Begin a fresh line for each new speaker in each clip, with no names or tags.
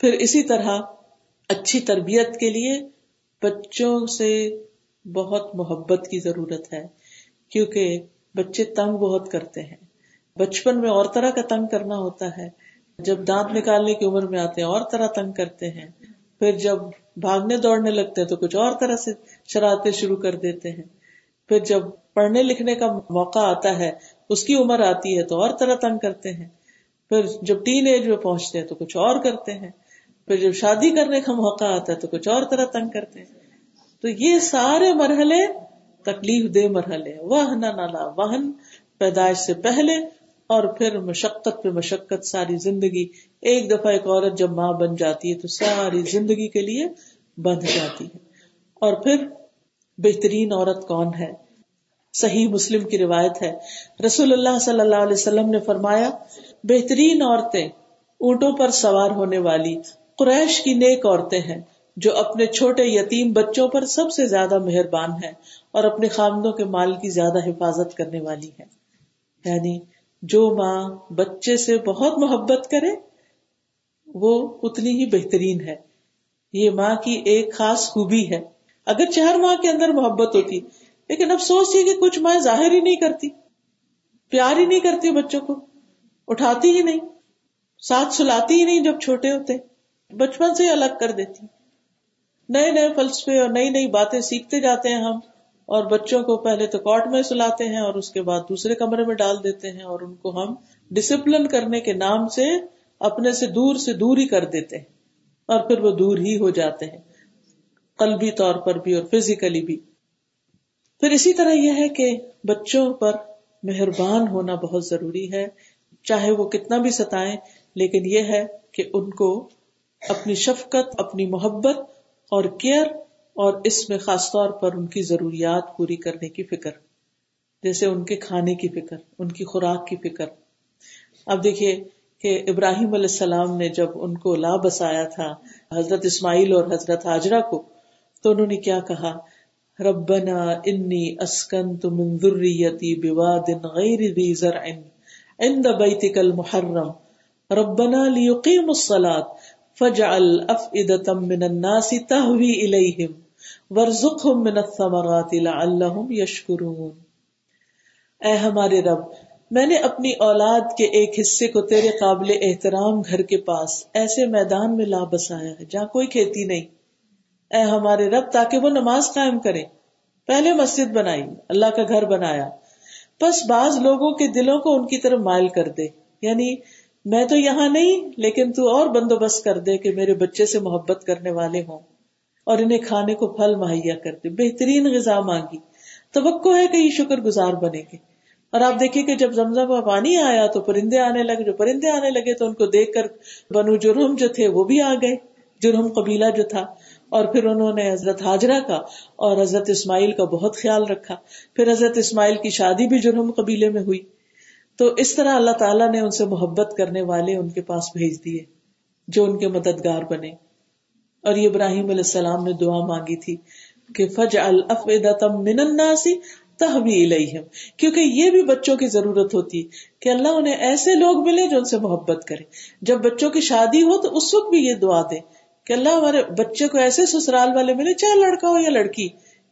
پھر اسی طرح اچھی تربیت کے لیے بچوں سے بہت محبت کی ضرورت ہے، کیونکہ بچے تنگ بہت کرتے ہیں۔ بچپن میں اور طرح کا تنگ کرنا ہوتا ہے۔ جب دانت نکالنے کی عمر میں آتے ہیں، اور طرح تنگ کرتے ہیں۔ پھر جب بھاگنے دوڑنے لگتے ہیں تو کچھ اور طرح سے شرارتیں شروع کر دیتے ہیں۔ پھر جب پڑھنے لکھنے کا موقع آتا ہے، اس کی عمر آتی ہے تو اور طرح تنگ کرتے ہیں۔ پھر جب ٹین ایج میں پہنچتے ہیں تو کچھ اور کرتے ہیں۔ پھر جب شادی کرنے کا موقع آتا ہے تو کچھ اور طرح تنگ کرتے ہیں۔ تو یہ سارے مرحلے تکلیف دہ مرحلے وہ نالا واہن پیدائش سے پہلے اور پھر مشقت پہ مشقت، ساری زندگی۔ ایک دفعہ ایک عورت جب ماں بن جاتی ہے تو ساری زندگی کے لیے بندھ جاتی ہے۔ اور پھر بہترین عورت کون ہے؟ صحیح مسلم کی روایت ہے۔ رسول اللہ صلی اللہ علیہ وسلم نے فرمایا، بہترین عورتیں اونٹوں پر سوار ہونے والی قریش کی نیک عورتیں ہیں، جو اپنے چھوٹے یتیم بچوں پر سب سے زیادہ مہربان ہے اور اپنے خامدوں کے مال کی زیادہ حفاظت کرنے والی ہے یعنی جو ماں بچے سے بہت محبت کرے، وہ اتنی ہی بہترین ہے۔ یہ ماں کی ایک خاص خوبی ہے۔ اگر چہر ماں کے اندر محبت ہوتی، لیکن افسوس یہ کہ کچھ مائیں ظاہر ہی نہیں کرتی، پیار ہی نہیں کرتی بچوں کو، اٹھاتی ہی نہیں، ساتھ سلاتی ہی نہیں جب چھوٹے ہوتے۔ بچپن سے ہی الگ کر دیتی۔ نئے نئے فلسفے اور نئی نئی باتیں سیکھتے جاتے ہیں ہم، اور بچوں کو پہلے تو کوٹ میں سلاتے ہیں اور اس کے بعد دوسرے کمرے میں ڈال دیتے ہیں، اور ان کو ہم ڈسپلن کرنے کے نام سے اپنے سے دور سے دور ہی کر دیتے ہیں، اور پھر وہ دور ہی ہو جاتے ہیں، قلبی طور پر بھی اور فزیکلی بھی۔ پھر اسی طرح یہ ہے کہ بچوں پر مہربان ہونا بہت ضروری ہے، چاہے وہ کتنا بھی ستائیں، لیکن یہ ہے کہ ان کو اپنی شفقت، اپنی محبت اور کیئر اور اس میں خاص طور پر ان کی ضروریات پوری کرنے کی فکر۔ جیسے ان کے کھانے کی فکر، ان کی خوراک کی فکر۔ اب دیکھیے کہ ابراہیم علیہ السلام نے جب ان کو لا بسایا تھا حضرت اسماعیل اور حضرت حاجرہ کو، تو انہوں نے کیا کہا؟ ربنا انی اسکن تم ذریتی بواد غیر ذی زرع عند بیتک المحرم۔ ربنا لیقیم الصلاة۔ فجعل افئدة من الناس تهوی الیہم من الثمرات لعلهم يشكرون۔ اے ہمارے رب، میں نے اپنی اولاد کے ایک حصے کو تیرے قابل احترام گھر کے پاس ایسے میدان میں لا بسایا ہے جہاں کوئی کھیتی نہیں۔ اے ہمارے رب، تاکہ وہ نماز قائم کرے۔ پہلے مسجد بنائی، اللہ کا گھر بنایا۔ بس بعض لوگوں کے دلوں کو ان کی طرف مائل کر دے۔ یعنی میں تو یہاں نہیں، لیکن تو اور بندوبست کر دے کہ میرے بچے سے محبت کرنے والے ہوں اور انہیں کھانے کو پھل مہیا کرتے بہترین غذا مانگی۔ توقع ہے کہ یہ شکر گزار بنے گے اور آپ دیکھیے کہ جب زمزم کا پانی آیا تو پرندے آنے لگے۔ جو پرندے آنے لگے تو ان کو دیکھ کر بنو جرم جو تھے وہ بھی آ گئے۔ جرم قبیلہ جو تھا۔ اور پھر انہوں نے حضرت حاجرہ کا اور حضرت اسماعیل کا بہت خیال رکھا۔ پھر حضرت اسماعیل کی شادی بھی جرم قبیلے میں ہوئی۔ تو اس طرح اللہ تعالیٰ نے ان سے محبت کرنے والے ان کے پاس بھیج دیے، جو ان کے مددگار بنے۔ اور یہ ابراہیم علیہ السلام نے دعا مانگی تھی کہ فج من الناس تحوی الیہم، کیونکہ یہ بھی بچوں کی ضرورت ہوتی کہ اللہ انہیں ایسے لوگ ملے جو ان سے محبت کرے جب بچوں کی شادی ہو تو اس وقت بھی یہ دعا دے کہ اللہ ہمارے بچے کو ایسے سسرال والے ملے، چاہے لڑکا ہو یا لڑکی،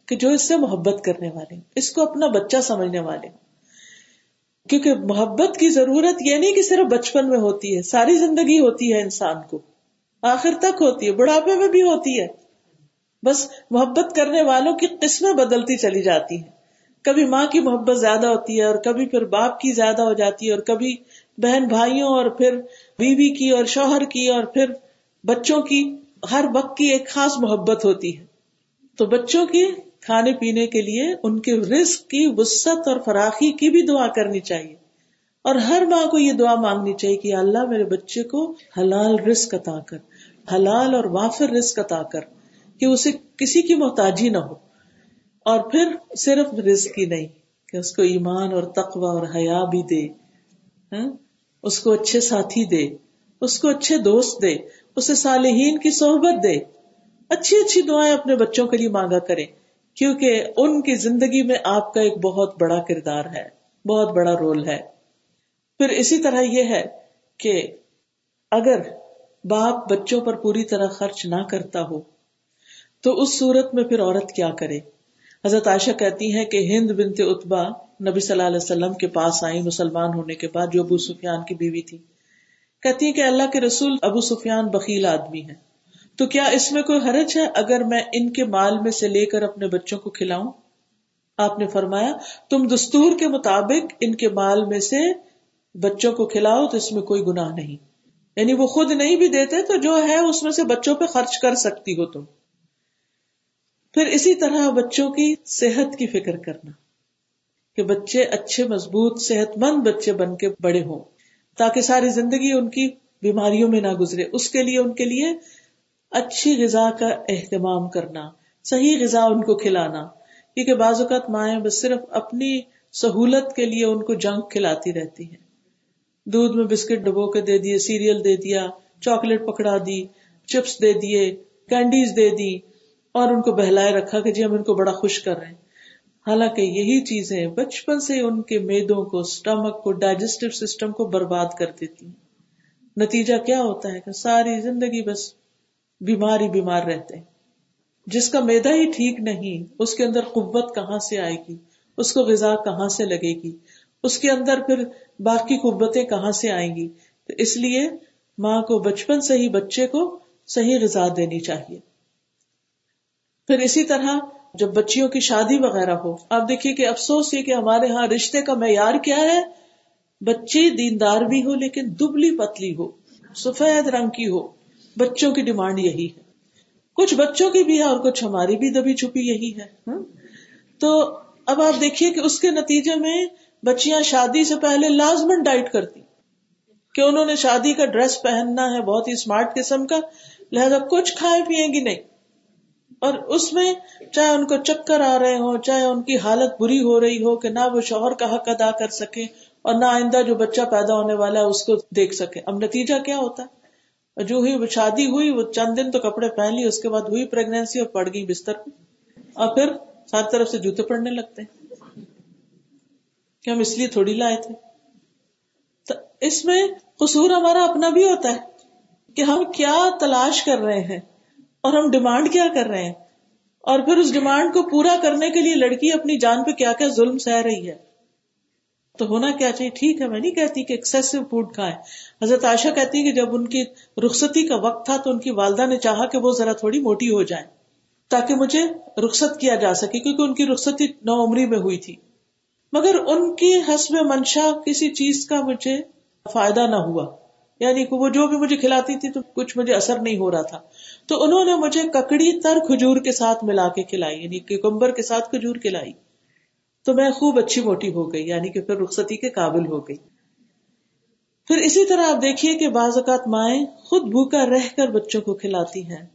کہ جو اس سے محبت کرنے والے، اس کو اپنا بچہ سمجھنے والے۔ کیونکہ محبت کی ضرورت یہ نہیں کہ صرف بچپن میں ہوتی ہے، ساری زندگی ہوتی ہے انسان کو۔ آخر تک ہوتی ہے، بڑھاپے میں بھی ہوتی ہے۔ بس محبت کرنے والوں کی قسمیں بدلتی چلی جاتی ہیں۔ کبھی ماں کی محبت زیادہ ہوتی ہے اور کبھی پھر باپ کی زیادہ ہو جاتی ہے اور کبھی بہن بھائیوں اور پھر بیوی کی اور شوہر کی اور پھر بچوں کی، ہر وقت کی ایک خاص محبت ہوتی ہے۔ تو بچوں کی کھانے پینے کے لیے ان کے رزق کی وسط اور فراخی کی بھی دعا کرنی چاہیے۔ اور ہر ماں کو یہ دعا مانگنی چاہیے کہ اللہ میرے بچے کو حلال رزق عطا کر، حلال اور وافر رزق عطا کر کہ اسے کسی کی محتاجی نہ ہو۔ اور پھر صرف رزق ہی نہیں، کہ اس کو ایمان اور تقوی اور حیا بھی دے ہاں، اس کو اچھے ساتھی دے، اس کو اچھے دوست دے، اسے صالحین کی صحبت دے۔ اچھی اچھی دعائیں اپنے بچوں کے لیے مانگا کرے کیونکہ ان کی زندگی میں آپ کا ایک بہت بڑا کردار ہے، بہت بڑا رول ہے۔ پھر اسی طرح یہ ہے کہ اگر باپ بچوں پر پوری طرح خرچ نہ کرتا ہو، تو اس صورت میں پھر عورت کیا کرے؟ حضرت عائشہ کہتی ہیں کہ ہند بنت اتبا نبی صلی اللہ علیہ وسلم کے پاس آئی مسلمان ہونے کے بعد جو ابو سفیان کی بیوی تھی۔ کہتی ہیں کہ اللہ کے رسول ابو سفیان بکیل آدمی ہے تو کیا اس میں کوئی حرج ہے اگر میں ان کے مال میں سے لے کر اپنے بچوں کو کھلاؤں؟ آپ نے فرمایا، تم دستور کے مطابق ان کے مال میں سے بچوں کو کھلاؤ تو اس میں کوئی گناہ نہیں۔ یعنی وہ خود نہیں بھی دیتے تو جو ہے اس میں سے بچوں پہ خرچ کر سکتی ہو تم۔ پھر اسی طرح بچوں کی صحت کی فکر کرنا، کہ بچے اچھے مضبوط صحت مند بچے بن کے بڑے ہوں، تاکہ ساری زندگی ان کی بیماریوں میں نہ گزرے، اس کے لیے، ان کے لیے۔ اچھی غذا کا اہتمام کرنا، صحیح غذا ان کو کھلانا، کیونکہ بعض اوقات مائیں بس صرف اپنی سہولت کے لیے ان کو جنک کھلاتی رہتی ہیں۔ دودھ میں بسکٹ ڈبو کے دے دیے، سیریل دے دیا، چاکلیٹ پکڑا دی، چپس دے دیے، کینڈیز دے دی، اور ان کو بہلائے رکھا کہ جی ہم ان کو بڑا خوش کر رہے ہیں۔ حالانکہ یہی چیزیں بچپن سے ان کے میدوں کو، اسٹمک کو ڈائجسٹو سسٹم کو برباد کر دیتی ہیں۔ نتیجہ کیا ہوتا ہے کہ ساری زندگی بس بیمار ہی بیمار رہتے ہیں۔ جس کا میدا ہی ٹھیک نہیں، اس کے اندر قوت کہاں سے آئے گی؟ اس کو غذا کہاں سے لگے گی؟ اس کے اندر پھر باقی قوتیں کہاں سے آئیں گی؟ تو اس لیے ماں کو بچپن سے ہی بچے کو صحیح غذا دینی چاہیے۔ پھر اسی طرح جب بچیوں کی شادی وغیرہ ہو، آپ دیکھیے کہ افسوس یہ کہ ہمارے ہاں رشتے کا معیار کیا ہے۔ بچی دیندار بھی ہو لیکن دبلی پتلی ہو، سفید رنگ کی ہو۔ بچوں کی ڈیمانڈ یہی ہے۔ کچھ بچوں کی بھی ہے اور کچھ ہماری بھی دبی چھپی یہی ہے۔ ہاں؟ تو اب آپ دیکھیے کہ اس کے نتیجے میں بچیاں شادی سے پہلے لازمن ڈائٹ کرتی۔ کہ انہوں نے شادی کا ڈریس پہننا ہے بہت ہی اسمارٹ قسم کا، لہذا کچھ کھائے پیئیں گی نہیں۔ اور اس میں چاہے ان کو چکر آ رہے ہوں، چاہے ان کی حالت بری ہو رہی ہو کہ نہ وہ شوہر کا حق ادا کر سکے اور نہ آئندہ جو بچہ پیدا ہونے والا ہے اس کو دیکھ سکے اب نتیجہ کیا ہوتا؟ ہے جو ہوئی وہ شادی ہوئی، وہ چند دن تو کپڑے پہن لی، اس کے بعد ہوئی پریگنینسی اور پڑ گئی بستر اور پھر ساری طرف سے جوتے پڑنے لگتے کہ ہم اس لیے تھوڑی لائے تھے۔ تو اس میں قصور ہمارا اپنا بھی ہوتا ہے کہ ہم کیا تلاش کر رہے ہیں اور ہم ڈیمانڈ کیا کر رہے ہیں۔ اور پھر اس ڈیمانڈ کو پورا کرنے کے لیے لڑکی اپنی جان پہ کیا کیا ظلم سہ رہی ہے۔ تو ہونا کیا چاہیے؟ ٹھیک ہے، میں نہیں کہتی کہ ایکسیسو فوڈ کھائے حضرت عائشہ کہتی کہ جب ان کی رخصتی کا وقت تھا تو ان کی والدہ نے چاہا کہ وہ ذرا تھوڑی موٹی ہو جائے تاکہ مجھے رخصت کیا جا سکے، کیونکہ ان کی رخصتی نو عمری میں ہوئی تھی۔ مگر ان کی حسب منشا کسی چیز کا مجھے فائدہ نہ ہوا۔ یعنی کہ وہ جو بھی مجھے کھلاتی تھی تو کچھ مجھے اثر نہیں ہو رہا تھا۔ تو انہوں نے مجھے ککڑی تر کھجور کے ساتھ ملا کے کھلائی یعنی کمبر کے ساتھ کھجور کھلائی۔ تو میں خوب اچھی موٹی ہو گئی یعنی کہ پھر رخصتی کے قابل ہو گئی۔ پھر اسی طرح آپ دیکھیے کہ بعض اوقات مائیں خود بھوکا رہ کر بچوں کو کھلاتی ہیں۔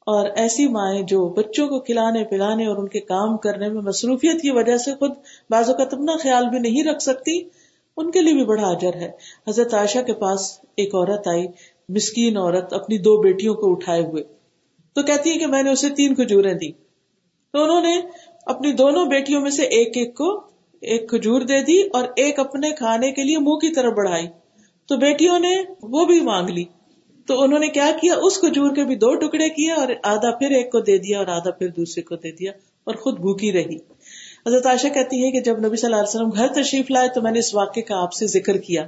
اور ایسی مائیں جو بچوں کو کھلانے، پلانے اور ان کے کام کرنے میں مصروفیت کی وجہ سے خود بعض اوقات اپنا خیال بھی نہیں رکھ سکتی، ان کے لیے بھی بڑا اجر ہے۔ حضرت عائشہ کے پاس ایک عورت آئی، مسکین عورت، اپنی دو بیٹیوں کو اٹھائے ہوئے۔ تو کہتی ہے کہ میں نے اسے تین کھجوریں دی تو انہوں نے اپنی دونوں بیٹیوں میں سے ایک ایک کو ایک کھجور دے دی اور ایک اپنے کھانے کے لیے منہ کی طرف بڑھائی۔ تو بیٹیوں نے وہ بھی مانگ لی۔ تو انہوں نے کیا کیا؟ اس کھجور کے بھی دو ٹکڑے کیے اور آدھا پھر ایک کو دے دیا اور آدھا پھر دوسرے کو دے دیا اور خود بھوکی رہی۔ حضرت عائشہ کہتی ہے کہ جب نبی صلی اللہ علیہ وسلم گھر تشریف لائے تو میں نے اس واقعے کا آپ سے ذکر کیا۔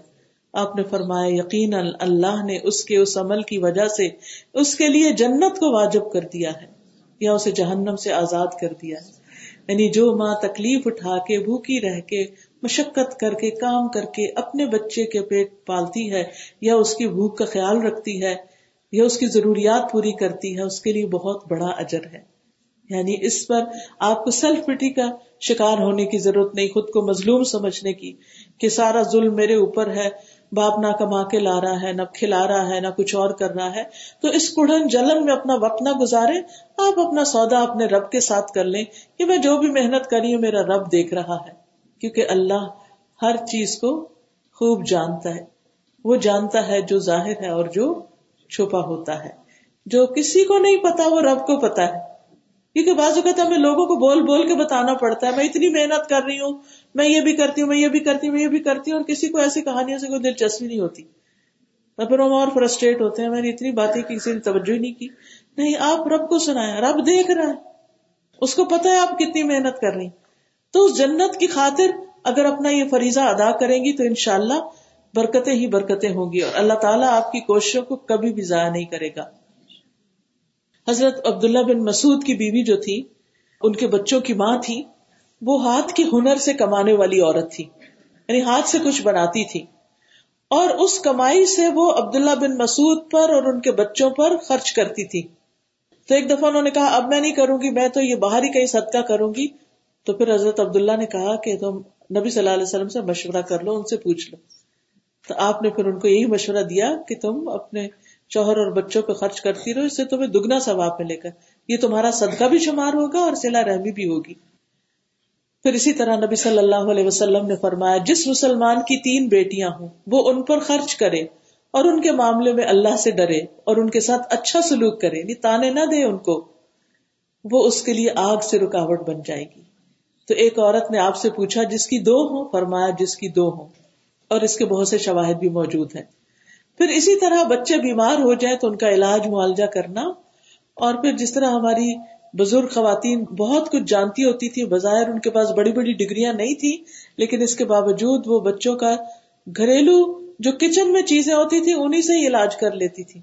آپ نے فرمایا یقین اللہ نے اس کے اس عمل کی وجہ سے اس کے لیے جنت کو واجب کر دیا ہے یا اسے جہنم سے آزاد کر دیا ہے۔ یعنی جو ماں تکلیف اٹھا کے، بھوکی رہ کے، مشقت کر کے، کام کر کے اپنے بچے کے پیٹ پالتی ہے، یا اس کی بھوک کا خیال رکھتی ہے، یا اس کی ضروریات پوری کرتی ہے، اس کے لیے بہت بڑا اجر ہے۔ یعنی اس پر آپ کو سیلف پٹی کا شکار ہونے کی ضرورت نہیں، خود کو مظلوم سمجھنے کی، کہ سارا ظلم میرے اوپر ہے باپ نہ کما کے لا رہا ہے، نہ کھلا رہا ہے، نہ کچھ اور کر رہا ہے۔ تو اس کڑن جلن میں اپنا وقت نہ گزارے، آپ اپنا سودا اپنے رب کے ساتھ کر لیں کہ میں جو بھی محنت کری ہوں، میرا رب دیکھ رہا ہے۔ کیونکہ اللہ ہر چیز کو خوب جانتا ہے۔ وہ جانتا ہے جو ظاہر ہے اور جو چھپا ہوتا ہے۔ جو کسی کو نہیں پتا، وہ رب کو پتا ہے۔ کیونکہ بعض اوقات ہمیں لوگوں کو بول بول کے بتانا پڑتا ہے، میں اتنی محنت کر رہی ہوں، میں یہ بھی کرتی ہوں، میں یہ بھی کرتی ہوں، میں یہ بھی کرتی ہوں، اور کسی کو ایسی کہانیوں سے کوئی دلچسپی نہیں ہوتی۔ اور پھر ہم اور فرسٹریٹ ہوتے ہیں، میں نے اتنی باتیں کسی نے توجہ نہیں کی۔ نہیں، آپ رب کو سنائیں، رب دیکھ رہا ہے۔ اس کو پتا ہے آپ کتنی محنت کر رہی تو اس جنت کی خاطر اگر اپنا یہ فریضہ ادا کریں گی تو انشاءاللہ برکتیں ہی برکتیں ہوں گی، اور اللہ تعالیٰ آپ کی کوششوں کو کبھی بھی ضائع نہیں کرے گا۔ حضرت عبداللہ بن مسعود کی بیوی جو تھی، ان کے بچوں کی ماں تھی، وہ ہاتھ کے ہنر سے کمانے والی عورت تھی یعنی ہاتھ سے کچھ بناتی تھی۔ اور اس کمائی سے وہ عبداللہ بن مسعود پر اور ان کے بچوں پر خرچ کرتی تھی۔ تو ایک دفعہ انہوں نے کہا، اب میں نہیں کروں گی، میں تو یہ باہر ہی کہیں صدقہ کروں گی۔ تو پھر حضرت عبداللہ نے کہا کہ تم نبی صلی اللہ علیہ وسلم سے مشورہ کر لو، ان سے پوچھ لو۔ تو آپ نے پھر ان کو یہی مشورہ دیا کہ تم اپنے شوہر اور بچوں پہ خرچ کرتی رہو، اس سے تمہیں دگنا ثواب ملے گا۔ یہ تمہارا صدقہ بھی شمار ہوگا اور سلا رحمی بھی ہوگی۔ پھر اسی طرح نبی صلی اللہ علیہ وسلم نے فرمایا، جس مسلمان کی تین بیٹیاں ہوں، وہ ان پر خرچ کرے اور ان کے معاملے میں اللہ سے ڈرے اور ان کے ساتھ اچھا سلوک کرے یعنی تانے نہ دے ان کو، وہ اس کے لیے آگ سے رکاوٹ بن جائے گی۔ تو ایک عورت نے آپ سے پوچھا، جس کی دو ہوں؟ فرمایا، جس کی دو ہوں۔ اور اس کے بہت سے شواہد بھی موجود ہیں۔ پھر اسی طرح بچے بیمار ہو جائیں تو ان کا علاج معالجہ کرنا اور پھر جس طرح ہماری بزرگ خواتین بہت کچھ جانتی ہوتی تھی بظاہر ان کے پاس بڑی بڑی ڈگریاں نہیں تھی لیکن اس کے باوجود وہ بچوں کا گھریلو جو کچن میں چیزیں ہوتی تھی انہیں سے ہی علاج کر لیتی تھی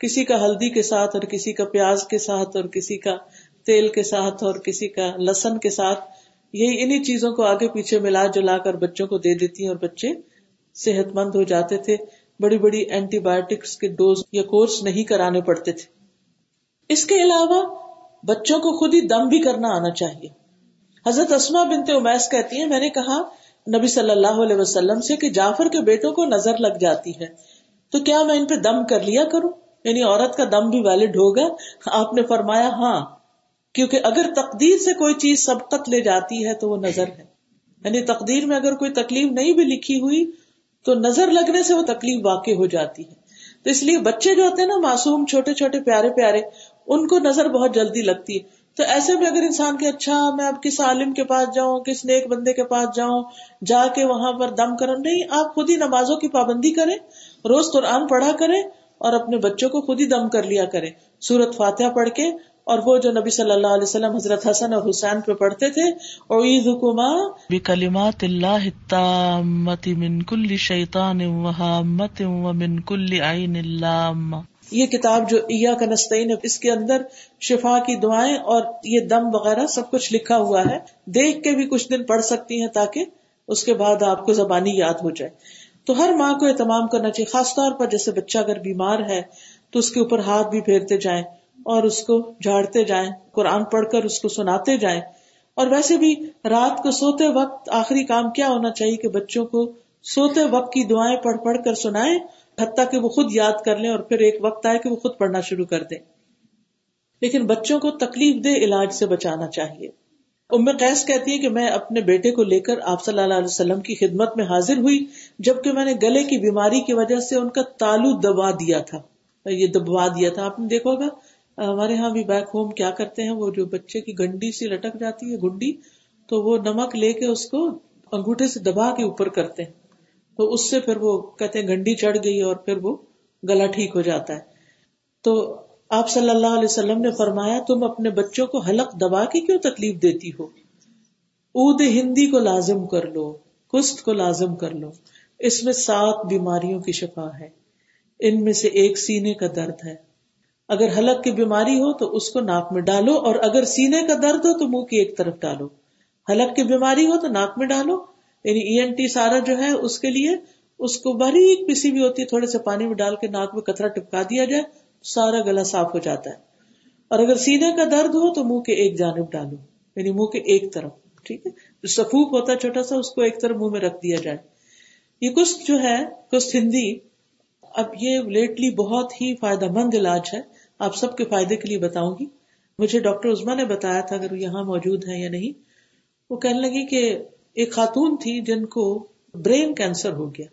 کسی کا ہلدی کے ساتھ اور کسی کا پیاز کے ساتھ اور کسی کا تیل کے ساتھ اور کسی کا لسن کے ساتھ، یہی انہیں چیزوں کو آگے پیچھے ملا جلا کر بچوں کو دے دیتی اور بچے صحت مند ہو جاتے تھے۔ بڑی بڑی اینٹی بایوٹکس کے ڈوز یا کورس نہیں کرانے پڑتے تھے۔ اس کے علاوہ بچوں کو خود ہی دم بھی کرنا آنا چاہیے۔ حضرت اسما بنتے امیس کہتی ہیں، میں نے کہا، نبی صلی اللہ علیہ وسلم سے کہ جعفر کے بیٹوں کو نظر لگ جاتی ہے۔ تو کیا میں ان پہ دم کر لیا کروں؟ یعنی عورت کا دم بھی ویلڈ ہوگا آپ نے فرمایا ہاں کیونکہ اگر تقدیر سے کوئی چیز سبقت لے جاتی ہے تو وہ نظر ہے۔ یعنی تقدیر میں اگر کوئی تکلیف نہیں بھی لکھی ہوئی تو نظر لگنے سے وہ تکلیف واقع ہو جاتی ہے۔ تو اس لیے بچے جو ہوتے ہیں نا، معصوم، چھوٹے چھوٹے، پیارے پیارے، ان کو نظر بہت جلدی لگتی ہے۔ تو ایسے میں اگر انسان کے اچھا میں اب کس عالم کے پاس جاؤں، کس نیک بندے کے پاس جاؤں، جا کے وہاں پر دم کروں، نہیں، آپ خود ہی نمازوں کی پابندی کریں، روز قرآن پڑھا کریں اور اپنے بچوں کو خود ہی دم کر لیا کریں۔ سورت فاتحہ پڑھ کے اور وہ جو نبی صلی اللہ علیہ وسلم حضرت حسن اور حسین پہ پڑھتے تھے اور عید حکما
کلیمات اللہ من کل شیطان من کل عین اللہ
یہ کتاب جو ایا کا نسطین اس کے اندر شفا کی دعائیں اور یہ دم وغیرہ سب کچھ لکھا ہوا ہے۔ دیکھ کے بھی کچھ دن پڑھ سکتی ہیں تاکہ اس کے بعد آپ کو زبانی یاد ہو جائے۔ تو ہر ماں کو اہتمام کرنا چاہیے خاص طور پر جیسے بچہ اگر بیمار ہے تو اس کے اوپر ہاتھ بھی پھیرتے جائیں۔ اور اس کو جھاڑتے جائیں، قرآن پڑھ کر اس کو سناتے جائیں۔ اور ویسے بھی رات کو سوتے وقت آخری کام کیا ہونا چاہیے کہ بچوں کو سوتے وقت کی دعائیں پڑھ پڑھ کر سنائے حتیٰ کہ وہ خود یاد کر لیں اور پھر ایک وقت آئے کہ وہ خود پڑھنا شروع کر دیں۔ لیکن بچوں کو تکلیف دہ علاج سے بچانا چاہیے۔ ام قیس کہتی ہے کہ میں اپنے بیٹے کو لے کر آپ صلی اللہ علیہ وسلم کی خدمت میں حاضر ہوئی، جبکہ میں نے گلے کی بیماری کی وجہ سے ان کا تالو دبا دیا تھا۔ یہ دبوا دیا تھا، آپ نے دیکھو گا ہمارے یہاں بھی بیک ہوم کیا کرتے ہیں؟ وہ جو بچے کی گنڈی سی لٹک جاتی ہے گنڈی، تو وہ نمک لے کے اس کو انگوٹھے سے دبا کے اوپر کرتے ہیں۔ تو اس سے پھر وہ کہتے ہیں گنڈی چڑھ گئی اور پھر وہ گلا ٹھیک ہو جاتا ہے۔ تو آپ صلی اللہ علیہ وسلم نے فرمایا، تم اپنے بچوں کو حلق دبا کے کیوں تکلیف دیتی ہو؟ اود ہندی کو لازم کر لو، کست کو لازم کر لو۔ اس میں سات بیماریوں کی شفا ہے۔ ان میں سے ایک سینے کا درد ہے۔ اگر حلق کی بیماری ہو تو اس کو ناک میں ڈالو، اور اگر سینے کا درد ہو تو منہ کی ایک طرف ڈالو۔ حلق کی بیماری ہو تو ناک میں ڈالو۔ یعنی ای این ٹی سارا جو ہے اس کے لیے اس کو باریک پسی بھی ہوتی ہے، تھوڑے سے پانی میں ڈال کے ناک میں کترا ٹپکا دیا جائے سارا گلا صاف ہو جاتا ہے۔ اور اگر سینے کا درد ہو تو منہ کے ایک جانب ڈالو یعنی منہ کے ایک طرف، ٹھیک ہے؟ جو سفوک ہوتا ہے چھوٹا سا، اس کو ایک طرف منہ میں رکھ دیا جائے۔ یہ کچھ جو ہے کچھ ہندی، اب یہ لیٹلی بہت ہی فائدہ مند علاج ہے۔ آپ سب کے فائدے کے لیے بتاؤں گی۔ مجھے ڈاکٹر عزما نے بتایا تھا اگر وہ یہاں موجود ہے یا نہیں۔ وہ کہنے لگی کہ ایک خاتون تھی جن کو برین کینسر ہو گیا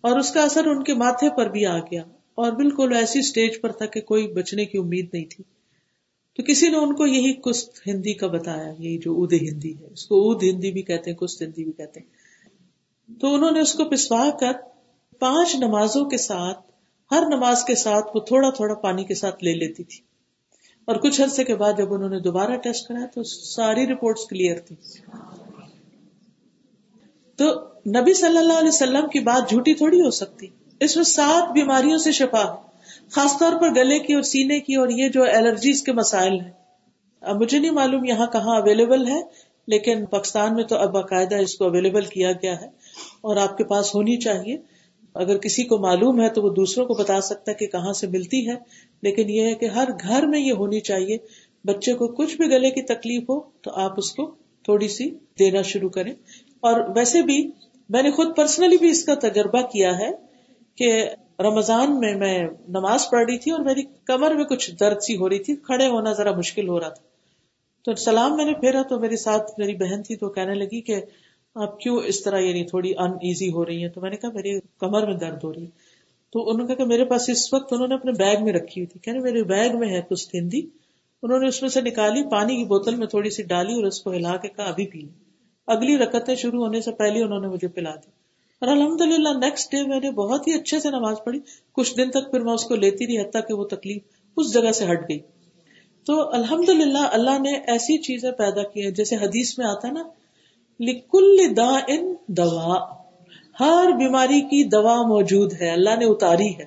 اور اس کا اثر ان کے ماتھے پر بھی آ گیا اور بالکل ایسی اسٹیج پر تھا کہ کوئی بچنے کی امید نہیں تھی۔ تو کسی نے ان کو یہی کست ہندی کا بتایا، یہی جو اد ہندی ہے، اس کو اد ہندی بھی کہتے ہیں، کست ہندی بھی کہتے ہیں۔ تو انہوں نے اس کو پسوا کر پانچ نمازوں کے ساتھ ہر نماز کے ساتھ وہ تھوڑا تھوڑا پانی کے ساتھ لے لیتی تھی۔ اور کچھ عرصے کے بعد جب انہوں نے دوبارہ ٹیسٹ کرایا تو ساری رپورٹس کلیئر تھی۔ تو نبی صلی اللہ علیہ وسلم کی بات جھوٹی تھوڑی ہو سکتی۔ اس میں سات بیماریوں سے شفا خاص طور پر گلے کی اور سینے کی، اور یہ جو الرجیز کے مسائل ہیں۔ اب مجھے نہیں معلوم یہاں کہاں اویلیبل ہے، لیکن پاکستان میں تو اب باقاعدہ اس کو اویلیبل کیا گیا ہے اور آپ کے پاس ہونی چاہیے۔ اگر کسی کو معلوم ہے تو وہ دوسروں کو بتا سکتا ہے کہ کہاں سے ملتی ہے۔ لیکن یہ ہے کہ ہر گھر میں یہ ہونی چاہیے۔ بچے کو کچھ بھی گلے کی تکلیف ہو تو آپ اس کو تھوڑی سی دینا شروع کریں۔ اور ویسے بھی میں نے خود پرسنلی بھی اس کا تجربہ کیا ہے کہ رمضان میں میں نماز پڑھ رہی تھی اور میری کمر میں کچھ درد سی ہو رہی تھی، کھڑے ہونا ذرا مشکل ہو رہا تھا۔ تو سلام میں نے پھیرا تو میرے ساتھ میری بہن تھی تو کہنے لگی کہ آپ کیوں اس طرح یعنی تھوڑی ان ایزی ہو رہی ہیں؟ تو میں نے کہا میری کمر میں درد ہو رہی ہے۔ تو انہوں نے کہا کہ میرے پاس اس وقت انہوں نے اپنے بیگ میں رکھی ہوئی تھی۔ کہنے میرے بیگ میں ہے کچھ تھندی انہوں نے اس میں سے نکالی، پانی کی بوتل میں تھوڑی سی ڈالی اور اس کو ہلا کے کہا، ابھی پی۔ لی اگلی رکتیں شروع ہونے سے پہلے انہوں نے مجھے پلا دی۔ اور الحمد للہ نیکسٹ ڈے میں نے بہت ہی اچھے سے نماز پڑھی۔ کچھ دن تک پھر میں اس کو لیتی رہی، حتیٰ کہ وہ تکلیف اس جگہ سے ہٹ گئی۔ تو الحمد للہ اللہ نے ایسی چیزیں پیدا کی ہیں، جیسے حدیث میں آتا ہے نا لکل دا ان دوا ہر بیماری کی دوا موجود ہے، اللہ نے اتاری ہے۔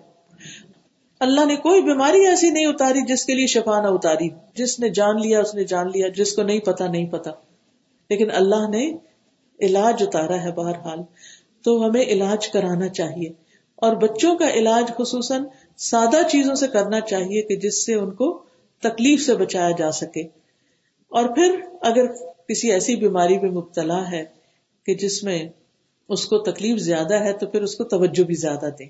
اللہ نے کوئی بیماری ایسی نہیں اتاری جس کے لیے شفا نہ اتاری۔ جس نے جان لیا، اس نے جان لیا، جس کو نہیں پتا نہیں پتا۔ لیکن اللہ نے علاج اتارا ہے بہرحال۔ تو ہمیں علاج کرانا چاہیے۔ اور بچوں کا علاج خصوصاً سادہ چیزوں سے کرنا چاہیے کہ جس سے ان کو تکلیف سے بچایا جا سکے۔ اور پھر اگر کسی ایسی بیماری میں مبتلا ہے کہ جس میں اس کو تکلیف زیادہ ہے تو پھر اس کو توجہ بھی زیادہ دیں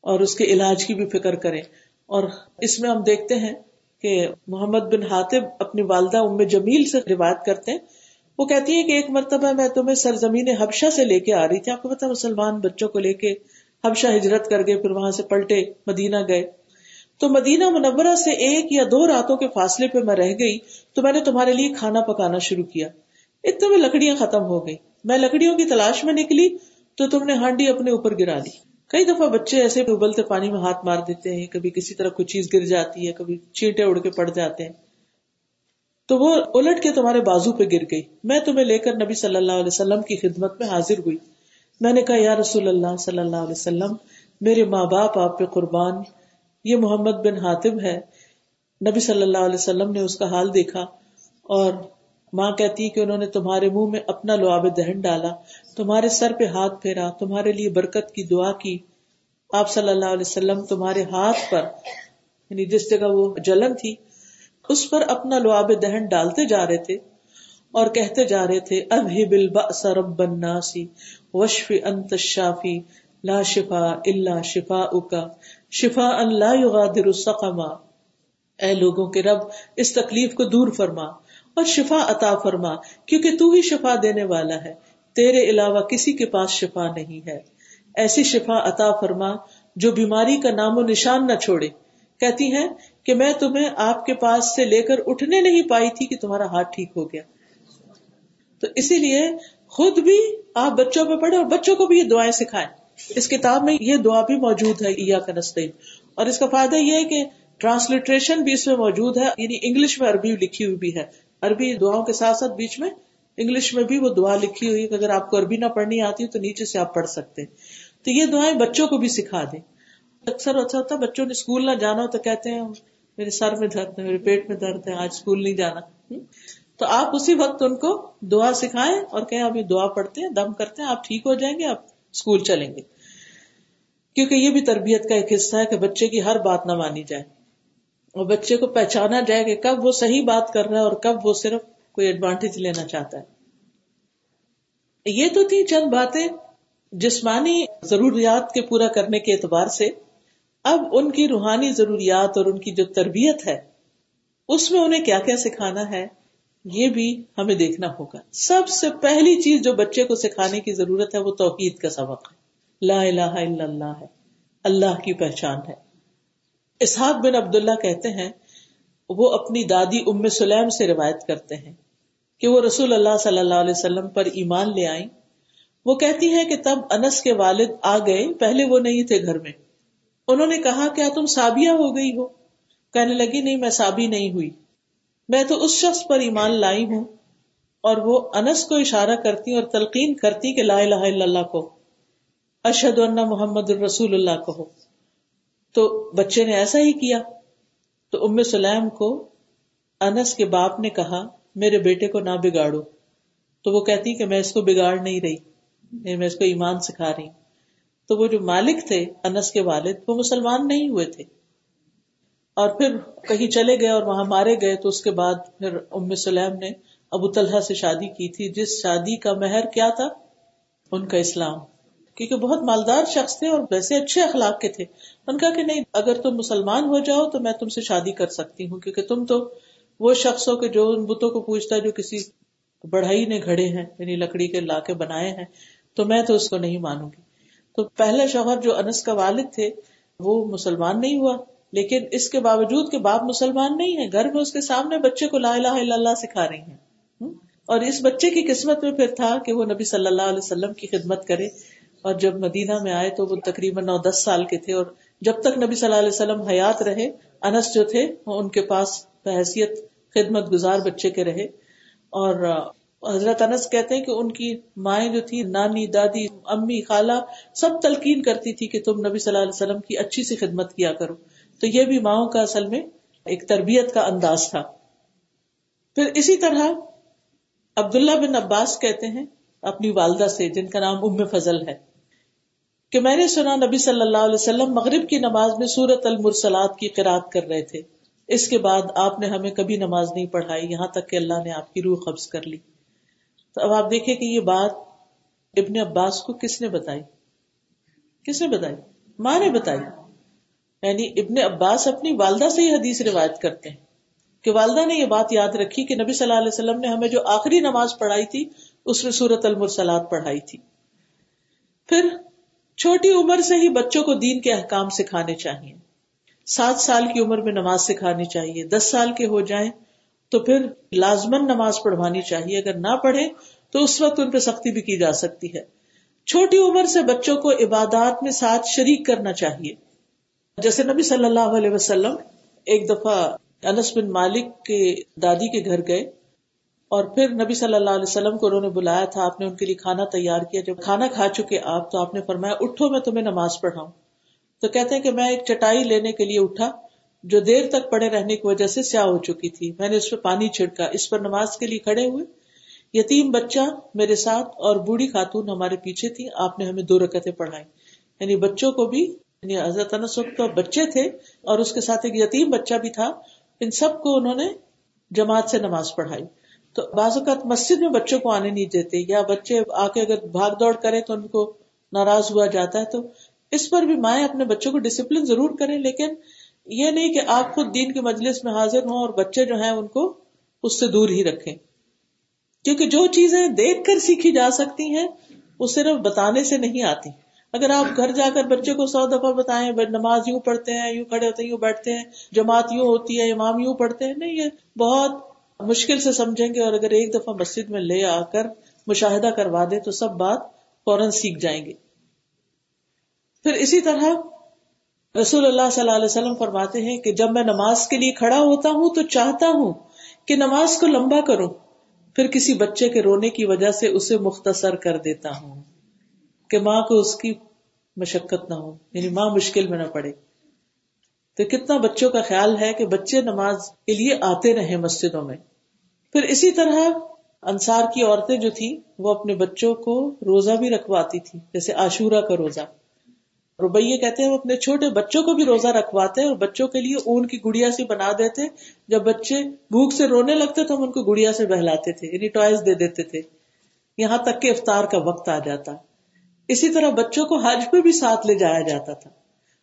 اور اس کے علاج کی بھی فکر کریں اور اس میں ہم دیکھتے ہیں کہ محمد بن حاطب اپنی والدہ ام جمیل سے روایت کرتے ہیں۔ وہ کہتی ہے کہ ایک مرتبہ میں تمہیں سرزمین حبشہ سے لے کے آ رہی تھی۔ آپ کو پتا مسلمان بچوں کو لے کے حبشہ ہجرت کر گئے، پھر وہاں سے پلٹے مدینہ گئے۔ تو مدینہ منورہ سے ایک یا دو راتوں کے فاصلے پہ میں رہ گئی تو میں نے تمہارے لیے کھانا پکانا شروع کیا۔ اتنے میں لکڑیاں ختم ہو گئی میں لکڑیوں کی تلاش میں نکلی تو تم نے ہانڈی اپنے اوپر گرا لی۔ کئی دفعہ بچے ایسے ابلتے پانی میں ہاتھ مار دیتے ہیں۔ کبھی کسی طرح کوئی چیز گر جاتی ہے، کبھی چیٹے اڑ کے پڑ جاتے ہیں۔ تو وہ الٹ کے تمہارے بازو پہ گر گئی۔ میں تمہیں لے کر نبی صلی اللہ علیہ وسلم کی خدمت میں حاضر ہوئی۔ میں نے کہا، یا رسول اللہ صلی اللہ علیہ وسلم، میرے ماں باپ آپ پہ قربان یہ محمد بن حاطب ہے۔ نبی صلی اللہ علیہ وسلم نے اس کا حال دیکھا اور ماں کہتی کہ انہوں نے تمہارے منہ میں اپنا لواب دہن ڈالا، تمہارے سر پہ ہاتھ پھیرا، تمہارے لیے برکت کی دعا کی۔ آپ صلی اللہ علیہ وسلم تمہارے ہاتھ پر یعنی جس جگہ وہ جلن تھی، اس پر اپنا لواب دہن ڈالتے جا رہے تھے اور کہتے جا رہے تھے اب ہی بل رب الناسی وشف انت شافی لا شفا اللہ شفا اکا شفا اللہ یغادر السقما اے لوگوں کے رب، اس تکلیف کو دور فرما اور شفا عطا فرما، کیونکہ تو ہی شفا دینے والا ہے، تیرے علاوہ کسی کے پاس شفا نہیں ہے۔ ایسی شفا عطا فرما جو بیماری کا نام و نشان نہ چھوڑے۔ کہتی ہیں کہ میں تمہیں آپ کے پاس سے لے کر اٹھنے نہیں پائی تھی کہ تمہارا ہاتھ ٹھیک ہو گیا۔ تو اسی لیے خود بھی آپ بچوں پہ پڑھے اور بچوں کو بھی یہ دعائیں سکھائیں۔ اس کتاب میں یہ دعا بھی موجود ہے کا نسطین اور اس کا فائدہ یہ ہے کہ ٹرانسلیٹریشن بھی اس میں موجود ہے یعنی انگلش میں عربی لکھی ہوئی بھی ہے۔ عربی دعاؤں کے ساتھ ساتھ بیچ میں انگلش میں بھی وہ دعا لکھی ہوئی ہے اگر آپ کو عربی نہ پڑھنی آتی تو نیچے سے آپ پڑھ سکتے ہیں۔ تو یہ دعائیں بچوں کو بھی سکھا دیں۔ اکثر اچھا ہوتا ہے، بچوں نے اسکول نہ جانا ہو تو کہتے ہیں، میرے سر میں درد ہے، میرے پیٹ میں درد ہے، آج اسکول نہیں جانا۔ تو آپ اسی وقت ان کو دعا سکھائیں اور کہیں ابھی دعا پڑھتے ہیں، دم کرتے ہیں، آپ ٹھیک ہو جائیں گے، آپ اسکول چلیں گے۔ کیونکہ یہ بھی تربیت کا ایک حصہ ہے کہ بچے کی ہر بات نہ مانی جائے۔ اور بچے کو پہچانا جائے کہ کب وہ صحیح بات کر رہا ہے اور کب وہ صرف کوئی ایڈوانٹیج لینا چاہتا ہے۔ یہ تو تھی چند باتیں جسمانی ضروریات کے پورا کرنے کے اعتبار سے۔ اب ان کی روحانی ضروریات اور ان کی جو تربیت ہے، اس میں انہیں کیا کیا سکھانا ہے؟ یہ بھی ہمیں دیکھنا ہوگا۔ سب سے پہلی چیز جو بچے کو سکھانے کی ضرورت ہے وہ توحید کا سبق ہے۔ لا الہ الا اللہ ہے۔ اللہ کی پہچان ہے۔ اسحاق بن عبداللہ کہتے ہیں، وہ اپنی دادی ام سلیم سے روایت کرتے ہیں کہ وہ رسول اللہ صلی اللہ علیہ وسلم پر ایمان لے آئیں۔ وہ کہتی ہیں کہ تب انس کے والد آ گئے، پہلے وہ نہیں تھے گھر میں۔ انہوں نے کہا، کیا تم سابیہ ہو گئی ہو؟ کہنے لگی، نہیں، میں سابی نہیں ہوئی۔ میں تو اس شخص پر ایمان لائی ہوں اور وہ انس کو اشارہ کرتی اور تلقین کرتی کہ لا الہ الا اللہ کو اشد اللہ محمد الرسول اللہ کو تو بچے نے ایسا ہی کیا۔ تو ام سلیم کو انس کے باپ نے کہا، میرے بیٹے کو نہ بگاڑو۔ تو وہ کہتی کہ میں اس کو بگاڑ نہیں رہی یعنی میں اس کو ایمان سکھا رہی۔ تو وہ جو مالک تھے انس کے والد، وہ مسلمان نہیں ہوئے تھے۔ اور پھر کہیں چلے گئے اور وہاں مارے گئے، تو اس کے بعد پھر ام سلیم نے ابو طلحہ سے شادی کی تھی۔ جس شادی کا مہر کیا تھا؟ ان کا اسلام۔ کیونکہ بہت مالدار شخص تھے اور ویسے اچھے اخلاق کے تھے۔ ان کا کہ نہیں، اگر تم مسلمان ہو جاؤ تو میں تم سے شادی کر سکتی ہوں، کیونکہ تم تو وہ شخص ہو کہ جو ان بتوں کو پوچھتا ہے جو کسی بڑھائی نے گھڑے ہیں یعنی لکڑی کے لا کے بنائے ہیں، تو میں تو اس کو نہیں مانوں گی۔ تو پہلا شوہر جو انس کا والد تھے، وہ مسلمان نہیں ہوا۔ لیکن اس کے باوجود کے باپ مسلمان نہیں ہے گھر میں اس کے سامنے بچے کو لا الہ الا اللہ سکھا رہی ہیں۔ اور اس بچے کی قسمت میں پھر تھا کہ وہ نبی صلی اللہ علیہ وسلم کی خدمت کرے۔ اور جب مدینہ میں آئے تو وہ تقریباً نو دس سال کے تھے اور جب تک نبی صلی اللہ علیہ وسلم حیات رہے، انس جو تھے، وہ ان کے پاس بحثیت، خدمت گزار بچے کے رہے۔ اور حضرت انس کہتے ہیں کہ ان کی مائیں جو تھی نانی، دادی، امی، خالہ، سب تلقین کرتی تھی کہ تم نبی صلی اللہ علیہ وسلم کی اچھی سی خدمت کیا کرو۔ تو یہ بھی ماؤں کا اصل میں ایک تربیت کا انداز تھا۔ پھر اسی طرح عبداللہ بن عباس کہتے ہیں، اپنی والدہ سے، جن کا نام ام فضل ہے، کہ میں نے سنا نبی صلی اللہ علیہ وسلم مغرب کی نماز میں سورت المرسلات کی قرآد کر رہے تھے۔ اس کے بعد آپ نے ہمیں کبھی نماز نہیں پڑھائی، یہاں تک کہ اللہ نے آپ کی روح قبض کر لی۔ تو اب آپ دیکھیں کہ یہ بات ابن عباس کو کس نے بتائی؟ کس نے بتائی؟ ماں نے بتائی۔ یعنی ابن عباس اپنی والدہ سے ہی حدیث روایت کرتے ہیں کہ والدہ نے یہ بات یاد رکھی کہ نبی صلی اللہ علیہ وسلم نے ہمیں جو آخری نماز پڑھائی تھی، اس میں سورت المرسلات پڑھائی تھی۔ پھر چھوٹی عمر سے ہی بچوں کو دین کے احکام سکھانے چاہیے۔ سات سال کی عمر میں نماز سکھانی چاہیے، دس سال کے ہو جائیں تو پھر لازمن نماز پڑھوانی چاہیے۔ اگر نہ پڑھے تو اس وقت ان پہ سختی بھی کی جا سکتی ہے۔ چھوٹی عمر سے بچوں کو عبادات میں ساتھ شریک کرنا چاہیے۔ جیسے نبی صلی اللہ علیہ وسلم ایک دفعہ انس بن مالک کے دادی کے گھر گئے اور پھر نبی صلی اللہ علیہ وسلم کو انہوں نے بلایا تھا، آپ نے ان کے لیے کھانا تیار کیا۔ جب کھانا کھا چکے آپ تو آپ نے فرمایا، اٹھو میں تمہیں نماز پڑھاؤں۔ تو کہتے ہیں کہ میں ایک چٹائی لینے کے لیے اٹھا، جو دیر تک پڑے رہنے کی وجہ سے سیاہ ہو چکی تھی۔ میں نے اس پہ پانی چھڑکا، اس پر نماز کے لیے کھڑے ہوئے۔ یتیم بچہ میرے ساتھ اور بوڑھی خاتون ہمارے پیچھے تھی، آپ نے ہمیں دو رکعتیں پڑھائی یعنی بچوں کو بھی یعنی حضرت تو بچے تھے اور اس کے ساتھ ایک یتیم بچہ بھی تھا، ان سب کو انہوں نے جماعت سے نماز پڑھائی۔ تو بعض اوقات مسجد میں بچوں کو آنے نہیں دیتے، یا بچے آ کے اگر بھاگ دوڑ کرے تو ان کو ناراض ہوا جاتا ہے۔ تو اس پر بھی مائیں اپنے بچوں کو ڈسپلن ضرور کریں، لیکن یہ نہیں کہ آپ خود دین کے مجلس میں حاضر ہوں اور بچے جو ہیں ان کو اس سے دور ہی رکھیں۔ کیونکہ جو چیزیں دیکھ کر سیکھی جا سکتی ہیں، وہ صرف بتانے سے نہیں آتی۔ اگر آپ گھر جا کر بچے کو سو دفعہ بتائیں نماز یوں پڑھتے ہیں، یوں کھڑے ہوتے ہیں، یوں بیٹھتے ہیں، جماعت یوں ہوتی ہے، امام یوں پڑھتے ہیں، نہیں، یہ بہت مشکل سے سمجھیں گے اور اگر ایک دفعہ مسجد میں لے آ کر مشاہدہ کروا دے تو سب بات فوراً سیکھ جائیں گے۔ پھر اسی طرح رسول اللہ صلی اللہ علیہ وسلم فرماتے ہیں کہ جب میں نماز کے لیے کھڑا ہوتا ہوں تو چاہتا ہوں کہ نماز کو لمبا کروں، پھر کسی بچے کے رونے کی وجہ سے اسے مختصر کر دیتا ہوں۔ کہ ماں کو اس کی مشقت نہ ہو یعنی ماں مشکل میں نہ پڑے۔ تو کتنا بچوں کا خیال ہے کہ بچے نماز کے لیے آتے رہے مسجدوں میں۔ پھر اسی طرح انصار کی عورتیں جو تھی وہ اپنے بچوں کو روزہ بھی رکھواتی تھی جیسے عاشورہ کا روزہ۔ روبیے کہتے ہیں وہ اپنے چھوٹے بچوں کو بھی روزہ رکھواتے اور بچوں کے لیے اون کی گڑیا سی بنا دیتے۔ جب بچے بھوک سے رونے لگتے تو ہم ان کو گڑیا سے بہلاتے تھے یعنی ٹوائز دے دیتے تھے۔ یہاں تک کہ افطار کا وقت آ جاتا۔ اسی طرح بچوں کو حج پہ بھی ساتھ لے جایا جاتا تھا۔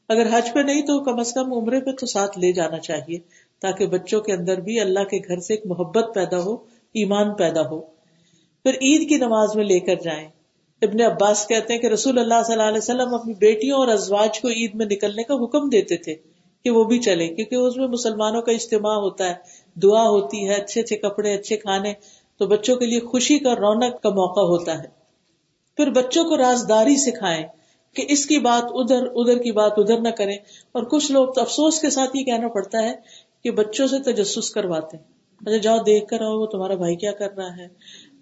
اگر حج پہ نہیں تو کم از کم عمرے پہ تو ساتھ لے جانا چاہیے تاکہ بچوں کے اندر بھی اللہ کے گھر سے ایک محبت پیدا ہو، ایمان پیدا ہو۔ پھر عید کی نماز میں لے کر جائیں۔ ابن عباس کہتے ہیں کہ رسول اللہ صلی اللہ علیہ وسلم اپنی بیٹیوں اور ازواج کو عید میں نکلنے کا حکم دیتے تھے کہ وہ بھی چلے کیونکہ اس میں مسلمانوں کا اجتماع ہوتا ہے، دعا ہوتی ہے، اچھے اچھے کپڑے، اچھے کھانے، تو بچوں کے لیے خوشی کا رونق کا موقع ہوتا ہے۔ پھر بچوں کو رازداری سکھائیں کہ اس کی بات ادھر ادھر کی بات ادھر نہ کریں۔ اور کچھ لوگ تو افسوس کے ساتھ یہ کہنا پڑتا ہے کہ بچوں سے تجسس کرواتے ہیں۔ اچھا جاؤ دیکھ کر آؤ وہ تمہارا بھائی کیا کر رہا ہے؟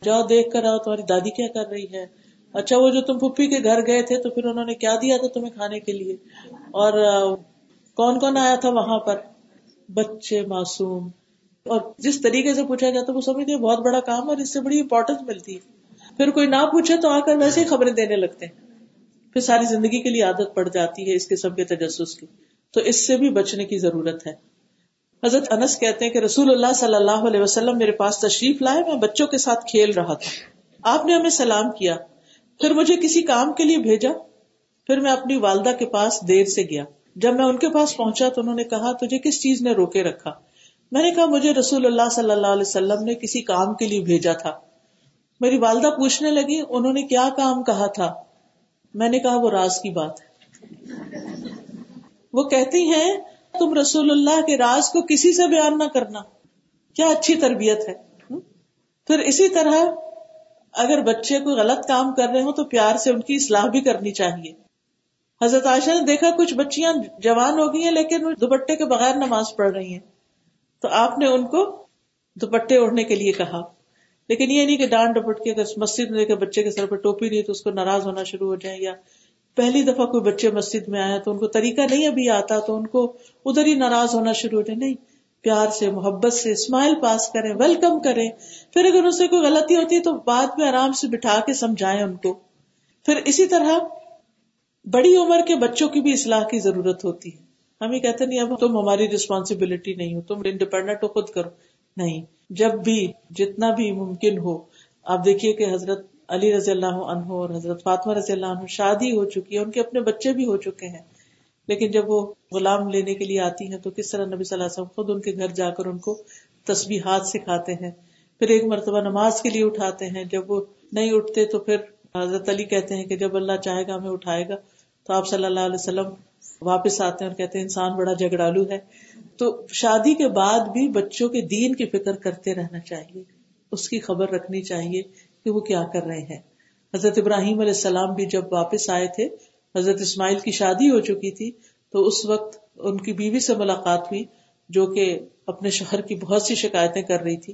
جاؤ دیکھ کر آؤ، تمہاری دادی کیا کر رہی ہے؟ اچھا وہ جو تم پھپھی کے گھر گئے تھے تو پھر انہوں نے کیا دیا تھا تمہیں کھانے کے لیے؟ اور کون کون آیا تھا وہاں پر؟ بچے، معصوم۔ اور جس طریقے سے پوچھا جاتا وہ سمجھتے بہت بڑا کام اور اس سے بڑی امپورٹینس ملتی ہے۔ پھر کوئی نہ پوچھے تو آ کر ویسے ہی خبریں دینے لگتے ہیں۔ پھر ساری زندگی کے لیے عادت پڑ جاتی ہے اس قسم کے تجسس کی۔ تو اس سے بھی بچنے کی ضرورت ہے۔ حضرت انس کہتے ہیں کہ رسول اللہ صلی اللہ علیہ وسلم میرے پاس تشریف لائے، میں بچوں کے ساتھ کھیل رہا تھا۔ آپ نے ہمیں سلام کیا، پھر مجھے کسی کام کے لیے بھیجا، پھر میں اپنی والدہ کے پاس دیر سے گیا۔ جب میں ان کے پاس پہنچا تو انہوں نے کہا، تجھے کس چیز نے روکے رکھا؟ میں نے کہا، مجھے رسول اللہ صلی اللہ علیہ وسلم نے کسی کام کے لیے بھیجا تھا۔ میری والدہ پوچھنے لگی، انہوں نے کیا کام کہا تھا؟ میں نے کہا، وہ راز کی بات۔ ہے وہ کہتی ہیں، تم رسول اللہ کے راز کو کسی سے بیان نہ کرنا۔ کیا اچھی تربیت ہے۔ پھر اسی طرح، اگر بچے کوئی غلط کام کر رہے ہوں تو پیار سے ان کی اصلاح بھی کرنی چاہیے۔ حضرت عائشہ نے دیکھا، کچھ بچیاں جوان ہو گئی ہیں، لیکن دوپٹے کے بغیر نماز پڑھ رہی ہیں۔ تو آپ نے ان کو دوپٹے اوڑھنے کے لیے کہا۔ لیکن یہ نہیں کہ ڈانٹ ڈپٹ کے اگر مسجد میں بچے کے سر پہ ٹوپی نہیں تو اس کو ناراض ہونا شروع ہو جائے یا پہلی دفعہ کوئی بچے مسجد میں آیا تو ان کو طریقہ نہیں ابھی آتا تو ان کو ادھر ہی ناراض ہونا شروع ہو جائے۔ نہیں، پیار سے، محبت سے، اسمائل پاس کریں، ویلکم کریں۔ پھر اگر ان سے کوئی غلطی ہوتی ہے تو بعد میں آرام سے بٹھا کے سمجھائیں ان کو۔ پھر اسی طرح بڑی عمر کے بچوں کی بھی اصلاح کی ضرورت ہوتی ہے۔ ہم یہ کہتے نہیں، اب تم ہماری ریسپانسبلٹی نہیں ہو، تم انڈیپینڈنٹ ہو، خود کرو۔ نہیں۔ جب بھی جتنا بھی ممکن ہو، آپ دیکھیے کہ حضرت علی رضی اللہ عنہ اور حضرت فاطمہ رضی اللہ عنہ شادی ہو چکی ہے ان کے اپنے بچے بھی ہو چکے ہیں۔ لیکن جب وہ غلام لینے کے لیے آتی ہیں تو کس طرح نبی صلی اللہ علیہ وسلم خود ان کے گھر جا کر ان کو تسبیحات سکھاتے ہیں، پھر ایک مرتبہ نماز کے لیے اٹھاتے ہیں۔ جب وہ نہیں اٹھتے تو پھر حضرت علی کہتے ہیں کہ جب اللہ چاہے گا ہمیں اٹھائے گا۔ تو آپ صلی اللہ علیہ وسلم واپس آتے ہیں اور کہتے ہیں انسان بڑا جھگڑالو ہے۔ تو شادی کے بعد بھی بچوں کے دین کی فکر کرتے رہنا چاہیے، اس کی خبر رکھنی چاہیے کہ وہ کیا کر رہے ہیں۔ حضرت ابراہیم علیہ السلام بھی جب واپس آئے تھے، حضرت اسماعیل کی شادی ہو چکی تھی، تو اس وقت ان کی بیوی سے ملاقات ہوئی، جو کہ اپنے شوہر کی بہت سی شکایتیں کر رہی تھی۔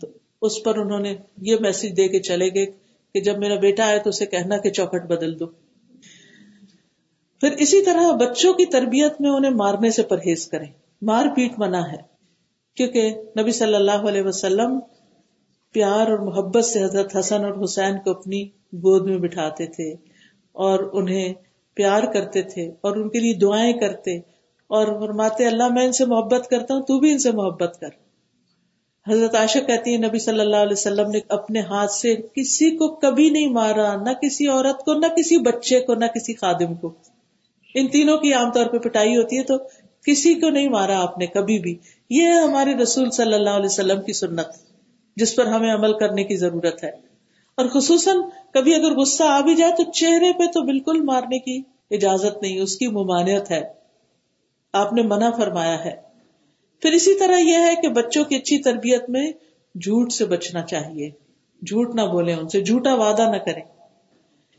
تو اس پر انہوں نے یہ میسج دے کے چلے گئے کہ جب میرا بیٹا آئے تو اسے کہنا کہ چوکٹ بدل دو۔ پھر اسی طرح بچوں کی تربیت میں انہیں مارنے سے پرہیز کریں۔ مار پیٹ منع ہے، کیونکہ نبی صلی اللہ علیہ وسلم پیار اور محبت سے حضرت حسن اور حسین کو اپنی گود میں بٹھاتے تھے اور انہیں پیار کرتے تھے اور ان کے لیے دعائیں کرتے اور فرماتے، اللہ میں ان سے محبت کرتا ہوں، تو بھی ان سے محبت کر۔ حضرت عائشہ کہتی ہے نبی صلی اللہ علیہ وسلم نے اپنے ہاتھ سے کسی کو کبھی نہیں مارا، نہ کسی عورت کو، نہ کسی بچے کو، نہ کسی خادم کو۔ ان تینوں کی عام طور پہ پٹائی ہوتی ہے تو کسی کو نہیں مارا آپ نے کبھی بھی۔ یہ ہے ہمارے رسول صلی اللہ علیہ وسلم کی سنت، جس پر ہمیں عمل کرنے کی ضرورت ہے۔ اور خصوصاً کبھی اگر غصہ آ بھی جائے تو چہرے پہ تو بالکل مارنے کی اجازت نہیں، اس کی ممانعت ہے۔ آپ نے منع فرمایا ہے۔ پھر اسی طرح یہ ہے کہ بچوں کی اچھی تربیت میں جھوٹ سے بچنا چاہیے۔ جھوٹ نہ بولے ان سے، جھوٹا وعدہ نہ کریں۔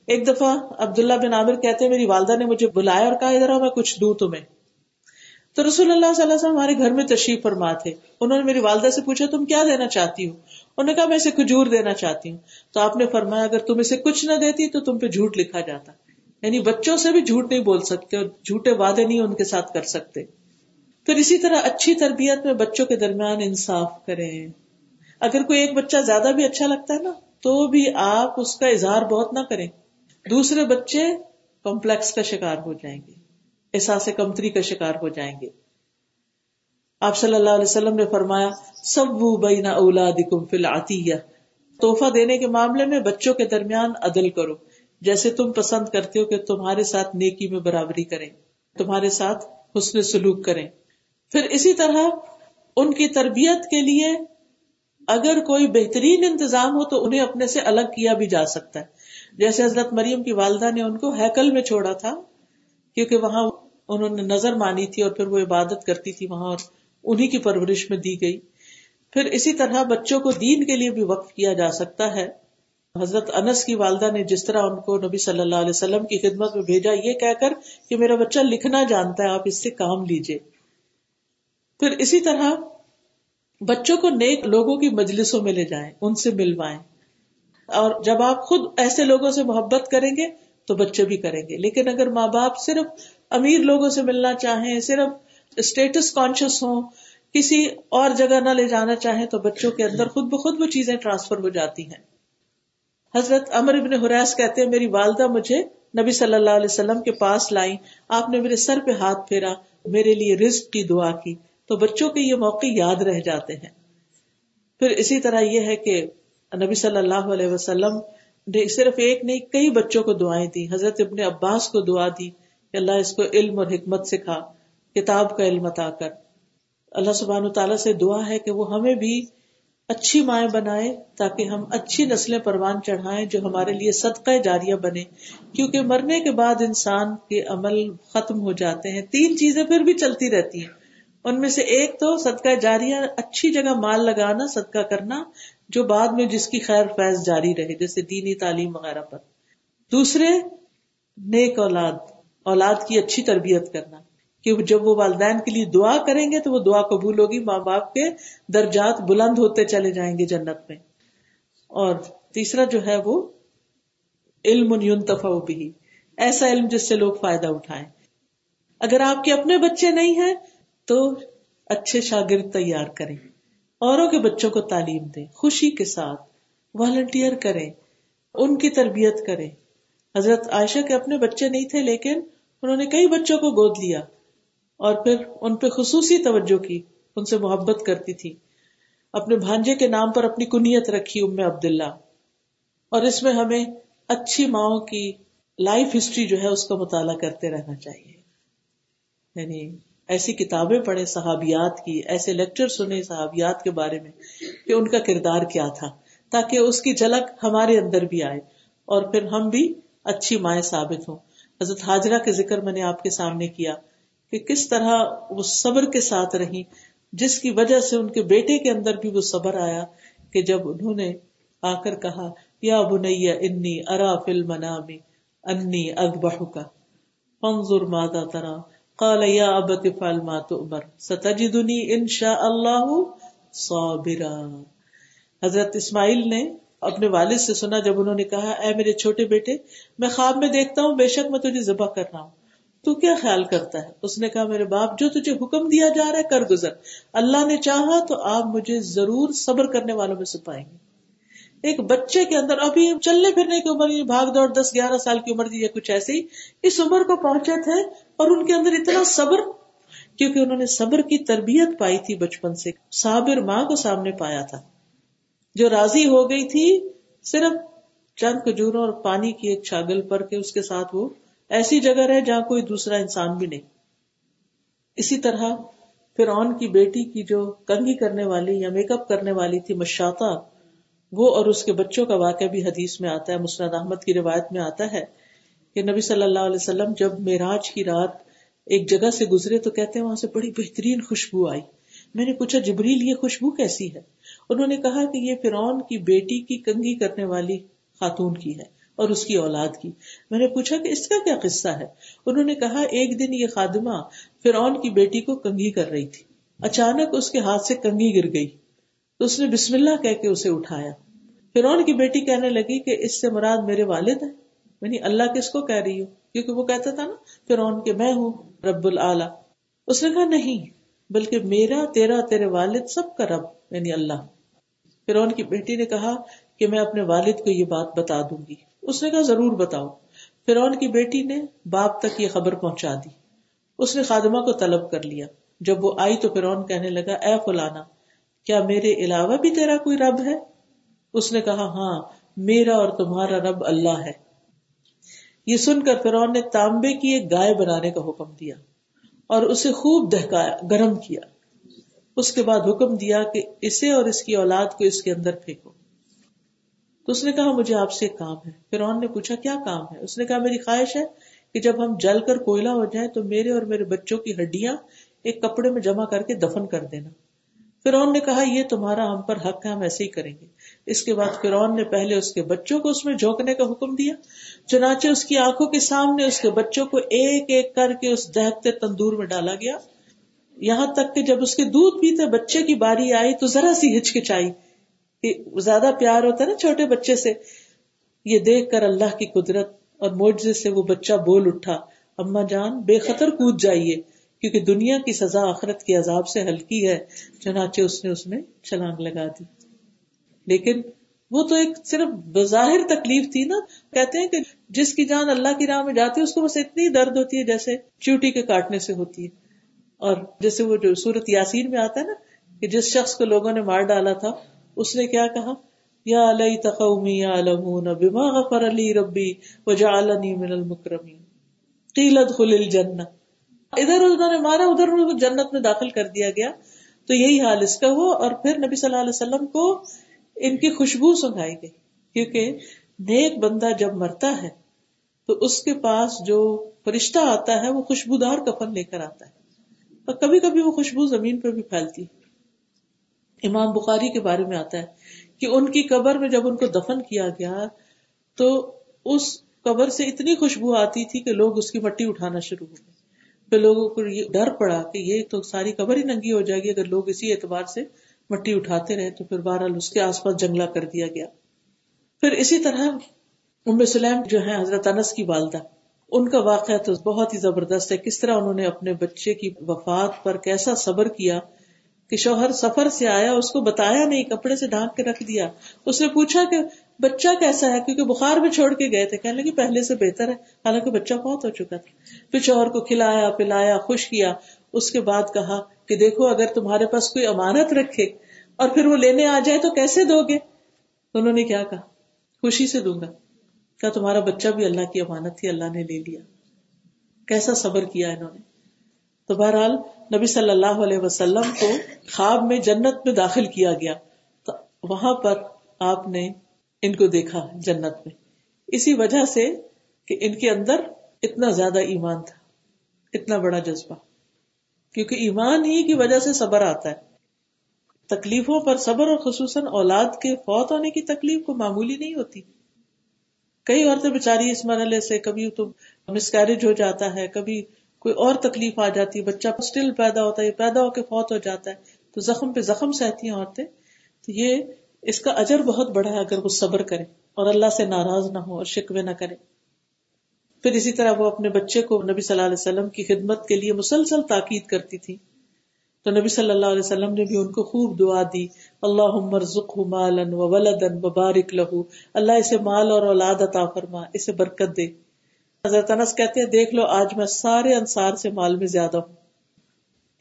ایک دفعہ عبداللہ بن عامر کہتے میری والدہ نے مجھے بلایا اور کہا، ادھر میں کچھ دوں تمہیں. تو رسول اللہ صلی اللہ علیہ وسلم ہمارے گھر میں تشریف فرما تھے۔ انہوں نے میری والدہ سے پوچھا، تم کیا دینا چاہتی ہو؟ انہوں نے کہا، میں اسے کھجور دینا چاہتی ہوں۔ تو آپ نے فرمایا، اگر تم اسے کچھ نہ دیتی تو تم پہ جھوٹ لکھا جاتا۔ یعنی بچوں سے بھی جھوٹ نہیں بول سکتے اور جھوٹے وعدے نہیں ان کے ساتھ کر سکتے۔ پھر اسی طرح اچھی تربیت میں بچوں کے درمیان انصاف کریں۔ اگر کوئی ایک بچہ زیادہ بھی اچھا لگتا ہے نا، تو بھی آپ اس کا اظہار بہت نہ کریں۔ دوسرے بچے کمپلیکس کا شکار ہو جائیں گے، احساس کمتری کا شکار ہو جائیں گے۔ آپ صلی اللہ علیہ وسلم نے فرمایا سب بین اولاد توحفہ دینے کے معاملے میں بچوں کے درمیان عدل کرو۔ جیسے تم پسند کرتے ہو کہ تمہارے ساتھ نیکی میں برابری کریں، تمہارے ساتھ حسن سلوک کریں۔ پھر اسی طرح ان کی تربیت کے لیے اگر کوئی بہترین انتظام ہو تو انہیں اپنے سے الگ کیا بھی جا سکتا ہے۔ جیسے حضرت مریم کی والدہ نے ان کو ہیکل میں چھوڑا تھا، کیونکہ وہاں انہوں نے نظر مانی تھی اور پھر وہ عبادت کرتی تھی وہاں اور انہیں کی پرورش میں دی گئی۔ پھر اسی طرح بچوں کو دین کے لیے بھی وقف کیا جا سکتا ہے۔ حضرت انس کی والدہ نے جس طرح ان کو نبی صلی اللہ علیہ وسلم کی خدمت میں بھیجا، یہ کہہ کر کہ میرا بچہ لکھنا جانتا ہے، آپ اس سے کام لیجیے پھر اسی طرح بچوں کو نیک لوگوں کی مجلسوں میں لے جائیں، ان سے ملوائیں۔ اور جب آپ خود ایسے لوگوں سے محبت کریں گے تو بچے بھی کریں گے۔ لیکن اگر ماں باپ صرف امیر لوگوں سے ملنا چاہیں، صرف اسٹیٹس کانشیس ہوں، کسی اور جگہ نہ لے جانا چاہیں، تو بچوں کے اندر خود بخود وہ چیزیں ٹرانسفر ہو جاتی ہیں۔ حضرت امر ابن حریس کہتے ہیں، میری والدہ مجھے نبی صلی اللہ علیہ وسلم کے پاس لائی، آپ نے میرے سر پہ ہاتھ پھیرا، میرے لیے رزق کی دعا کی۔ تو بچوں کے یہ موقع یاد رہ جاتے ہیں۔ پھر اسی طرح یہ ہے کہ نبی صلی اللہ علیہ وسلم نے صرف ایک نہیں، کئی بچوں کو دعائیں دی حضرت ابن عباس کو دعا دی کہ اللہ اس کو علم اور حکمت سکھا، کتاب کا علم عطا کر۔ اللہ سبحان تعالیٰ سے دعا ہے کہ وہ ہمیں بھی اچھی مائیں بنائے تاکہ ہم اچھی نسلیں پروان چڑھائیں جو ہمارے لیے صدقہ جاریہ بنے۔ کیونکہ مرنے کے بعد انسان کے عمل ختم ہو جاتے ہیں، تین چیزیں پھر بھی چلتی رہتی ہیں۔ ان میں سے ایک تو صدقہ جاریہ، اچھی جگہ مال لگانا، صدقہ کرنا۔ جو بعد میں جس کی خیر فیض جاری رہے، جیسے دینی تعلیم وغیرہ پر۔ دوسرے، نیک اولاد اولاد کی اچھی تربیت کرنا۔ کہ جب وہ والدین کے لیے دعا کریں گے تو وہ دعا قبول ہوگی، ماں باپ کے درجات بلند ہوتے چلے جائیں گے جنت میں۔ اور تیسرا جو ہے وہ، علم بھی ایسا علم جس سے لوگ فائدہ اٹھائیں۔ اگر آپ کے اپنے بچے نہیں ہیں تو اچھے شاگرد تیار کریں۔ اوروں کے بچوں کو تعلیم دیں خوشی کے ساتھ والنٹیئر کریں، ان کی تربیت کریں۔ حضرت عائشہ کے اپنے بچے نہیں تھے، لیکن انہوں نے کئی بچوں کو گود لیا اور پھر ان پہ خصوصی توجہ کی، ان سے محبت کرتی تھی۔ اپنے بھانجے کے نام پر اپنی کنیت رکھی ام عبداللہ۔ اور اس میں ہمیں اچھی ماؤں کی لائف ہسٹری جو ہے، اس کا مطالعہ کرتے رہنا چاہیے۔ یعنی ایسی کتابیں پڑھے صحابیات کی، ایسے لیکچر سنے صحابیات کے بارے میں کہ ان کا کردار کیا تھا، تاکہ اس کی جھلک ہمارے اندر بھی آئے اور پھر ہم بھی اچھی مائیں ثابت ہوں۔ حضرت حاجرہ کے ذکر میں نے آپ کے سامنے کیا کہ کس طرح وہ صبر کے ساتھ رہی جس کی وجہ سے ان کے بیٹے کے اندر بھی وہ صبر آیا کہ جب انہوں نے آ کر کہا، یا بنیا انی ارا فل منامی انی اذبح کا فانظر ماذا ترا قال یا ابت فعل ما تؤمر، ستجدنی ان شاء اللہ صابرا۔ حضرت اسماعیل نے اپنے والد سے سنا جب انہوں نے کہا، اے میرے چھوٹے بیٹے، میں خواب میں دیکھتا ہوں، بے شک میں تجھے ذبح کر رہا ہوں۔ تو کیا خیال کرتا ہے؟ اس نے کہا، میرے باپ، جو تجھے حکم دیا جا رہا ہے، کر گزر۔ اللہ نے چاہا تو آپ مجھے ضرور صبر کرنے والوں میں سے پائیں گے۔ ایک بچے کے اندر، ابھی چلنے پھرنے کی عمر بھاگ دوڑ دس گیارہ سال کی عمر جی یا کچھ ایسی، اس عمر کو پہنچے تھے اور ان کے اندر اتنا صبر، کیونکہ انہوں نے صبر کی تربیت پائی تھی بچپن سے، صابر ماں کو سامنے پایا تھا۔ جو راضی ہو گئی تھی، صرف چند کجوروں اور پانی کی ایک چھاگل پر کے اس کے ساتھ وہ ایسی جگہ رہے جہاں کوئی دوسرا انسان بھی نہیں۔ اسی طرح فرعون کی بیٹی کی جو کنگھی کرنے والی یا میک اپ کرنے والی تھی مشاطا وہ اور اس کے بچوں کا واقعہ بھی حدیث میں آتا ہے مسرد احمد کی روایت میں آتا ہے کہ نبی صلی اللہ علیہ وسلم جب معراج کی رات ایک جگہ سے گزرے تو کہتے ہیں وہاں سے بڑی بہترین خوشبو آئی۔ میں نے پوچھا، جبریل، یہ خوشبو کیسی ہے؟ انہوں نے کہا کہ یہ فرعون کی بیٹی کی کنگھی کرنے والی خاتون کی ہے اور اس کی اولاد کی۔ میں نے پوچھا کہ اس کا کیا قصہ ہے؟ انہوں نے کہا، ایک دن یہ خادمہ فرعون کی بیٹی کو کنگھی کر رہی تھی۔ اچانک اس کے ہاتھ سے کنگھی گر گئی۔ تو اس نے بسم اللہ کہہ کے اسے اٹھایا۔ فرعون کی بیٹی کہنے لگی کہ اس سے مراد میرے والد ہے یعنی اللہ کس کو کہہ رہی ہوں کیونکہ وہ کہتا تھا نا، فرعون کے میں ہوں، رب العلی اس نے کہا، نہیں، بلکہ میرا، تیرا، تیرے والد سب کا رب یعنی اللہ۔ فرعون کی بیٹی نے کہا کہ میں اپنے والد کو یہ بات بتا دوں گی۔ اس نے کہا، ضرور بتاؤ۔ فرعون کی بیٹی نے باپ تک یہ خبر پہنچا دی۔ اس نے خادمہ کو طلب کر لیا۔ جب وہ آئی تو فرعون کہنے لگا، اے فلانا کیا میرے علاوہ بھی تیرا کوئی رب ہے؟ اس نے کہا ہاں میرا اور تمہارا رب اللہ ہے۔ یہ سن کر فرعون نے تانبے کی ایک گائے بنانے کا حکم دیا اور اسے خوب دہکایا، گرم کیا۔ اس کے بعد حکم دیا کہ اسے اور اس کی اولاد کو اس کے اندر پھینکو۔ تو اس نے کہا، مجھے آپ سے ایک کام ہے۔ فرعون نے پوچھا، کیا کام ہے؟ اس نے کہا، میری خواہش ہے کہ جب ہم جل کر کوئلہ ہو جائیں تو میرے اور میرے بچوں کی ہڈیاں ایک کپڑے میں جمع کر کے دفن کر دینا۔ فرعون نے کہا، یہ تمہارا ہم پر حق ہے، ہم ایسے ہی کریں گے۔ اس کے بعد فرعون نے پہلے اس کے بچوں کو اس میں جھونکنے کا حکم دیا۔ چنانچہ اس کی آنکھوں کے سامنے اس کے بچوں کو ایک ایک کر کے اس دہتے تندور میں ڈالا گیا۔ یہاں تک کہ جب اس کے دودھ پیتے بچے کی باری آئی تو ذرا سی ہچکچائی۔ کہ زیادہ پیار ہوتا ہے نا چھوٹے بچے سے۔ یہ دیکھ کر اللہ کی قدرت اور موجے سے وہ بچہ بول اٹھا اما جان، بے خطر کود جائیے۔ کیونکہ دنیا کی سزا آخرت کے عذاب سے ہلکی ہے، چنانچہ اس نے اس میں چھلانگ لگا دی۔ لیکن وہ تو ایک صرف بظاہر تکلیف تھی نا، کہتے ہیں کہ جس کی جان اللہ کی راہ میں جاتی ہے، اس کو بس اتنی درد ہوتی ہے جیسے چوٹی کے کاٹنے سے ہوتی ہے۔ اور جیسے وہ جو سورت یاسین میں آتا ہے نا، کہ جس شخص کو لوگوں نے مار ڈالا تھا، اس نے کیا کہا؟ یا علیہ تقومی یا علمون بما غفر علی ربی وجعلنی من المکرمین۔ قیل ادخل الجنہ۔ ادھر انہوں نے مارا، ادھر جنت میں داخل کر دیا گیا۔ تو یہی حال اس کا ہوا اور پھر نبی صلی اللہ علیہ وسلم کو ان کی خوشبو سنگائی گئی۔ کیونکہ نیک بندہ جب مرتا ہے، تو اس کے پاس جو فرشتہ آتا ہے، وہ خوشبودار کفن لے کر آتا ہے۔ اور کبھی کبھی وہ خوشبو زمین پر بھی پھیلتی ہے۔ امام بخاری کے بارے میں آتا ہے کہ ان کی قبر میں جب ان کو دفن کیا گیا، تو اس قبر سے اتنی خوشبو آتی تھی کہ لوگ اس کی مٹی اٹھانا شروع ہو گئے۔ پھر لوگوں کو یہ ڈر پڑا کہ یہ تو ساری قبر ہی ننگی ہو جائے گی، اگر لوگ اسی اعتبار سے مٹی اٹھاتے رہے تو پھر بہرحال اس کے آس پاس جنگلہ کر دیا گیا۔ پھر اسی طرح ام سلیم جو ہے حضرت انس کی والدہ، ان کا واقعہ تو بہت ہی زبردست ہے۔ کس طرح انہوں نے اپنے بچے کی وفات پر کیسا صبر کیا کہ شوہر سفر سے آیا، اس کو بتایا نہیں، کپڑے سے ڈھانک کے رکھ دیا۔ اس نے پوچھا کہ بچہ کیسا ہے؟ کیونکہ بخار میں چھوڑ کے گئے تھے۔ کہنے لگے پہلے سے بہتر ہے۔ حالانکہ بچہ بہت ہو چکا تھا۔ پھر شوہر کو کھلایا، پلایا، خوش کیا۔ اس کے بعد کہا کہ دیکھو، اگر تمہارے پاس کوئی امانت رکھے اور پھر وہ لینے آ جائے تو کیسے دو گے؟ انہوں نے کیا کہا؟ خوشی سے دوں گا۔ کیا تمہارا بچہ بھی اللہ کی امانت تھی، اللہ نے لے لیا۔ کیسا صبر کیا انہوں نے۔ تو بہرحال نبی صلی اللہ علیہ وسلم کو خواب میں جنت میں داخل کیا گیا۔ تو وہاں پر آپ نے ان کو دیکھا جنت میں۔ اسی وجہ سے کہ ان کے اندر اتنا زیادہ ایمان تھا، اتنا بڑا جذبہ۔ کیونکہ ایمان ہی کی وجہ سے صبر آتا ہے۔ تکلیفوں پر صبر اور خصوصاً اولاد کے فوت ہونے کی تکلیف کو معمولی نہیں ہوتی۔ کئی عورتیں بےچاری اس مرحلے سے، کبھی تو مسکیرج ہو جاتا ہے، کبھی کوئی اور تکلیف آ جاتی ہے۔ بچہ اسٹل پیدا ہوتا ہے پیدا ہو کے فوت ہو جاتا ہے۔ تو زخم پہ زخم سہتی ہیں عورتیں۔ تو یہ اس کا اجر بہت بڑا ہے اگر وہ صبر کرے اور اللہ سے ناراض نہ ہو اور شکوے نہ کرے۔ پھر اسی طرح وہ اپنے بچے کو نبی صلی اللہ علیہ وسلم کی خدمت کے لیے مسلسل تاکید کرتی تھی۔ تو نبی صلی اللہ علیہ وسلم نے بھی ان کو خوب دعا دی۔ اللہ مالن و ولدن و بارک لہو اللہ اسے مال اور اولاد عطا فرما، اسے برکت دے۔ حضرت انس کہتے ہیں، دیکھ لو، آج میں سارے انصار سے مال میں زیادہ ہوں۔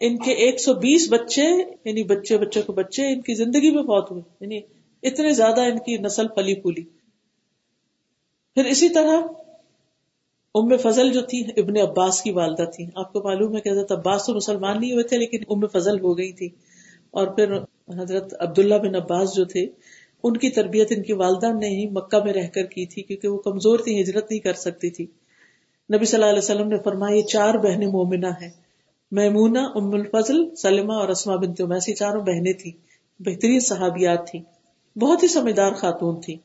ان کے ایک سو بیس بچے یعنی بچے بچوں کے بچے، ان کی زندگی میں بہت ہوئے۔ یعنی اتنے زیادہ ان کی نسل پلی پولی پھر اسی طرح ام فضل جو تھی، ابن عباس کی والدہ تھی۔ آپ کو معلوم ہے کہ حضرت عباس تو مسلمان نہیں ہوئے تھے، لیکن ام فضل ہو گئی تھی۔ اور پھر حضرت عبداللہ بن عباس جو تھے، ان کی تربیت ان کی والدہ نے ہی مکہ میں رہ کر کی تھی، کیونکہ وہ کمزور تھی، ہجرت نہیں کر سکتی تھی۔ نبی صلی اللہ علیہ وسلم نے فرمایا، یہ چار بہنیں مومنہ ہیں۔ میمونہ، ام الفضل، سلمہ اور اسما بنت امیسی چاروں بہنیں تھیں۔ بہترین صحابیات تھیں۔ بہت ہی سمجھدار خاتون تھی۔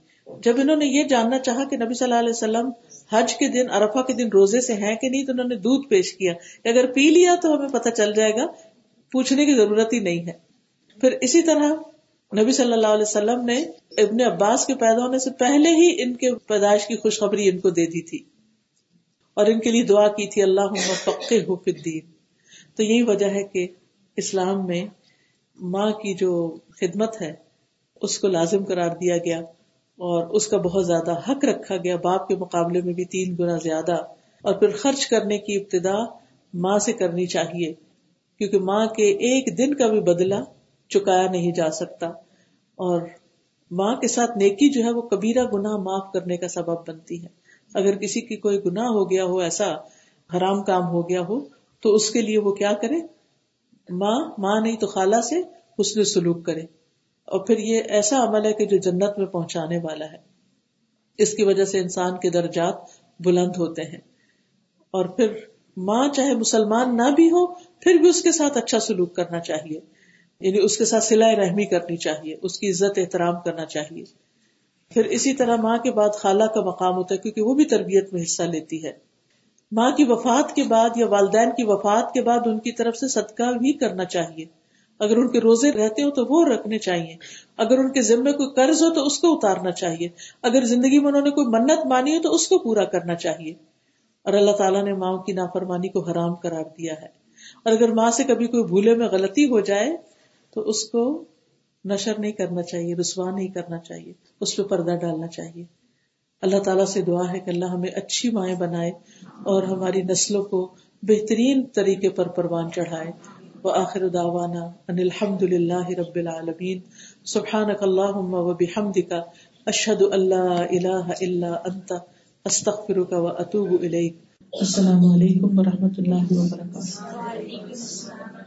جب انہوں نے یہ جاننا چاہا کہ نبی صلی اللہ علیہ وسلم حج کے دن ارفا کے دن روزے سے ہیں کہ نہیں، تو انہوں نے دودھ پیش کیا کہ اگر پی لیا تو ہمیں پتہ چل جائے گا، پوچھنے کی ضرورت ہی نہیں ہے۔ پھر اسی طرح نبی صلی اللہ علیہ وسلم نے ابن عباس کے پیدا ہونے سے پہلے ہی ان کے پیدائش کی خوشخبری ان کو دے دی تھی۔ اور ان کے لیے دعا کی تھی اللہ فقہ ہو الدین۔ تو یہی وجہ ہے کہ اسلام میں ماں کی جو خدمت ہے اس کو لازم قرار دیا گیا اور اس کا بہت زیادہ حق رکھا گیا، باپ کے مقابلے میں بھی تین گنا زیادہ۔ اور پھر خرچ کرنے کی ابتدا ماں سے کرنی چاہیے، کیونکہ ماں کے ایک دن کا بھی بدلہ چکایا نہیں جا سکتا۔ اور ماں کے ساتھ نیکی جو ہے وہ کبیرہ گناہ معاف کرنے کا سبب بنتی ہے۔ اگر کسی کی کوئی گناہ ہو گیا ہو، ایسا حرام کام ہو گیا ہو، تو اس کے لیے وہ کیا کرے؟ ماں ماں نہیں تو خالہ سے اس سلوک کرے۔ اور پھر یہ ایسا عمل ہے کہ جو جنت میں پہنچانے والا ہے۔ اس کی وجہ سے انسان کے درجات بلند ہوتے ہیں۔ اور پھر ماں چاہے مسلمان نہ بھی ہو، پھر بھی اس کے ساتھ اچھا سلوک کرنا چاہیے۔ یعنی اس کے ساتھ سلائے رحمی کرنی چاہیے، اس کی عزت احترام کرنا چاہیے۔ پھر اسی طرح ماں کے بعد خالہ کا مقام ہوتا ہے، کیونکہ وہ بھی تربیت میں حصہ لیتی ہے۔ ماں کی وفات کے بعد یا والدین کی وفات کے بعد ان کی طرف سے صدقہ بھی کرنا چاہیے۔ اگر ان کے روزے رہتے ہو تو وہ رکھنے چاہیے۔ اگر ان کے ذمے کوئی قرض ہو تو اس کو اتارنا چاہیے۔ اگر زندگی میں انہوں نے کوئی منت مانی ہو تو اس کو پورا کرنا چاہیے۔ اور اللہ تعالیٰ نے ماں کی نافرمانی کو حرام قرار دیا ہے۔ اور اگر ماں سے کبھی کوئی بھولے میں غلطی ہو جائے تو اس کو نشر نہیں کرنا چاہیے، رسوا نہیں کرنا چاہیے، اس پہ پردہ ڈالنا چاہیے۔ اللہ تعالیٰ سے دعا ہے کہ اللہ ہمیں اچھی مائیں بنائے اور ہماری نسلوں کو بہترین طریقے پر پروان چڑھائے۔ وآخر دعوانا ان الحمد للہ رب العالمین. سبحانک اللہم و بحمدک، اشہد لا الہ الا انت، استغفرک و اتوب الیک. السلام علیکم و اللہ وبرکاتہ.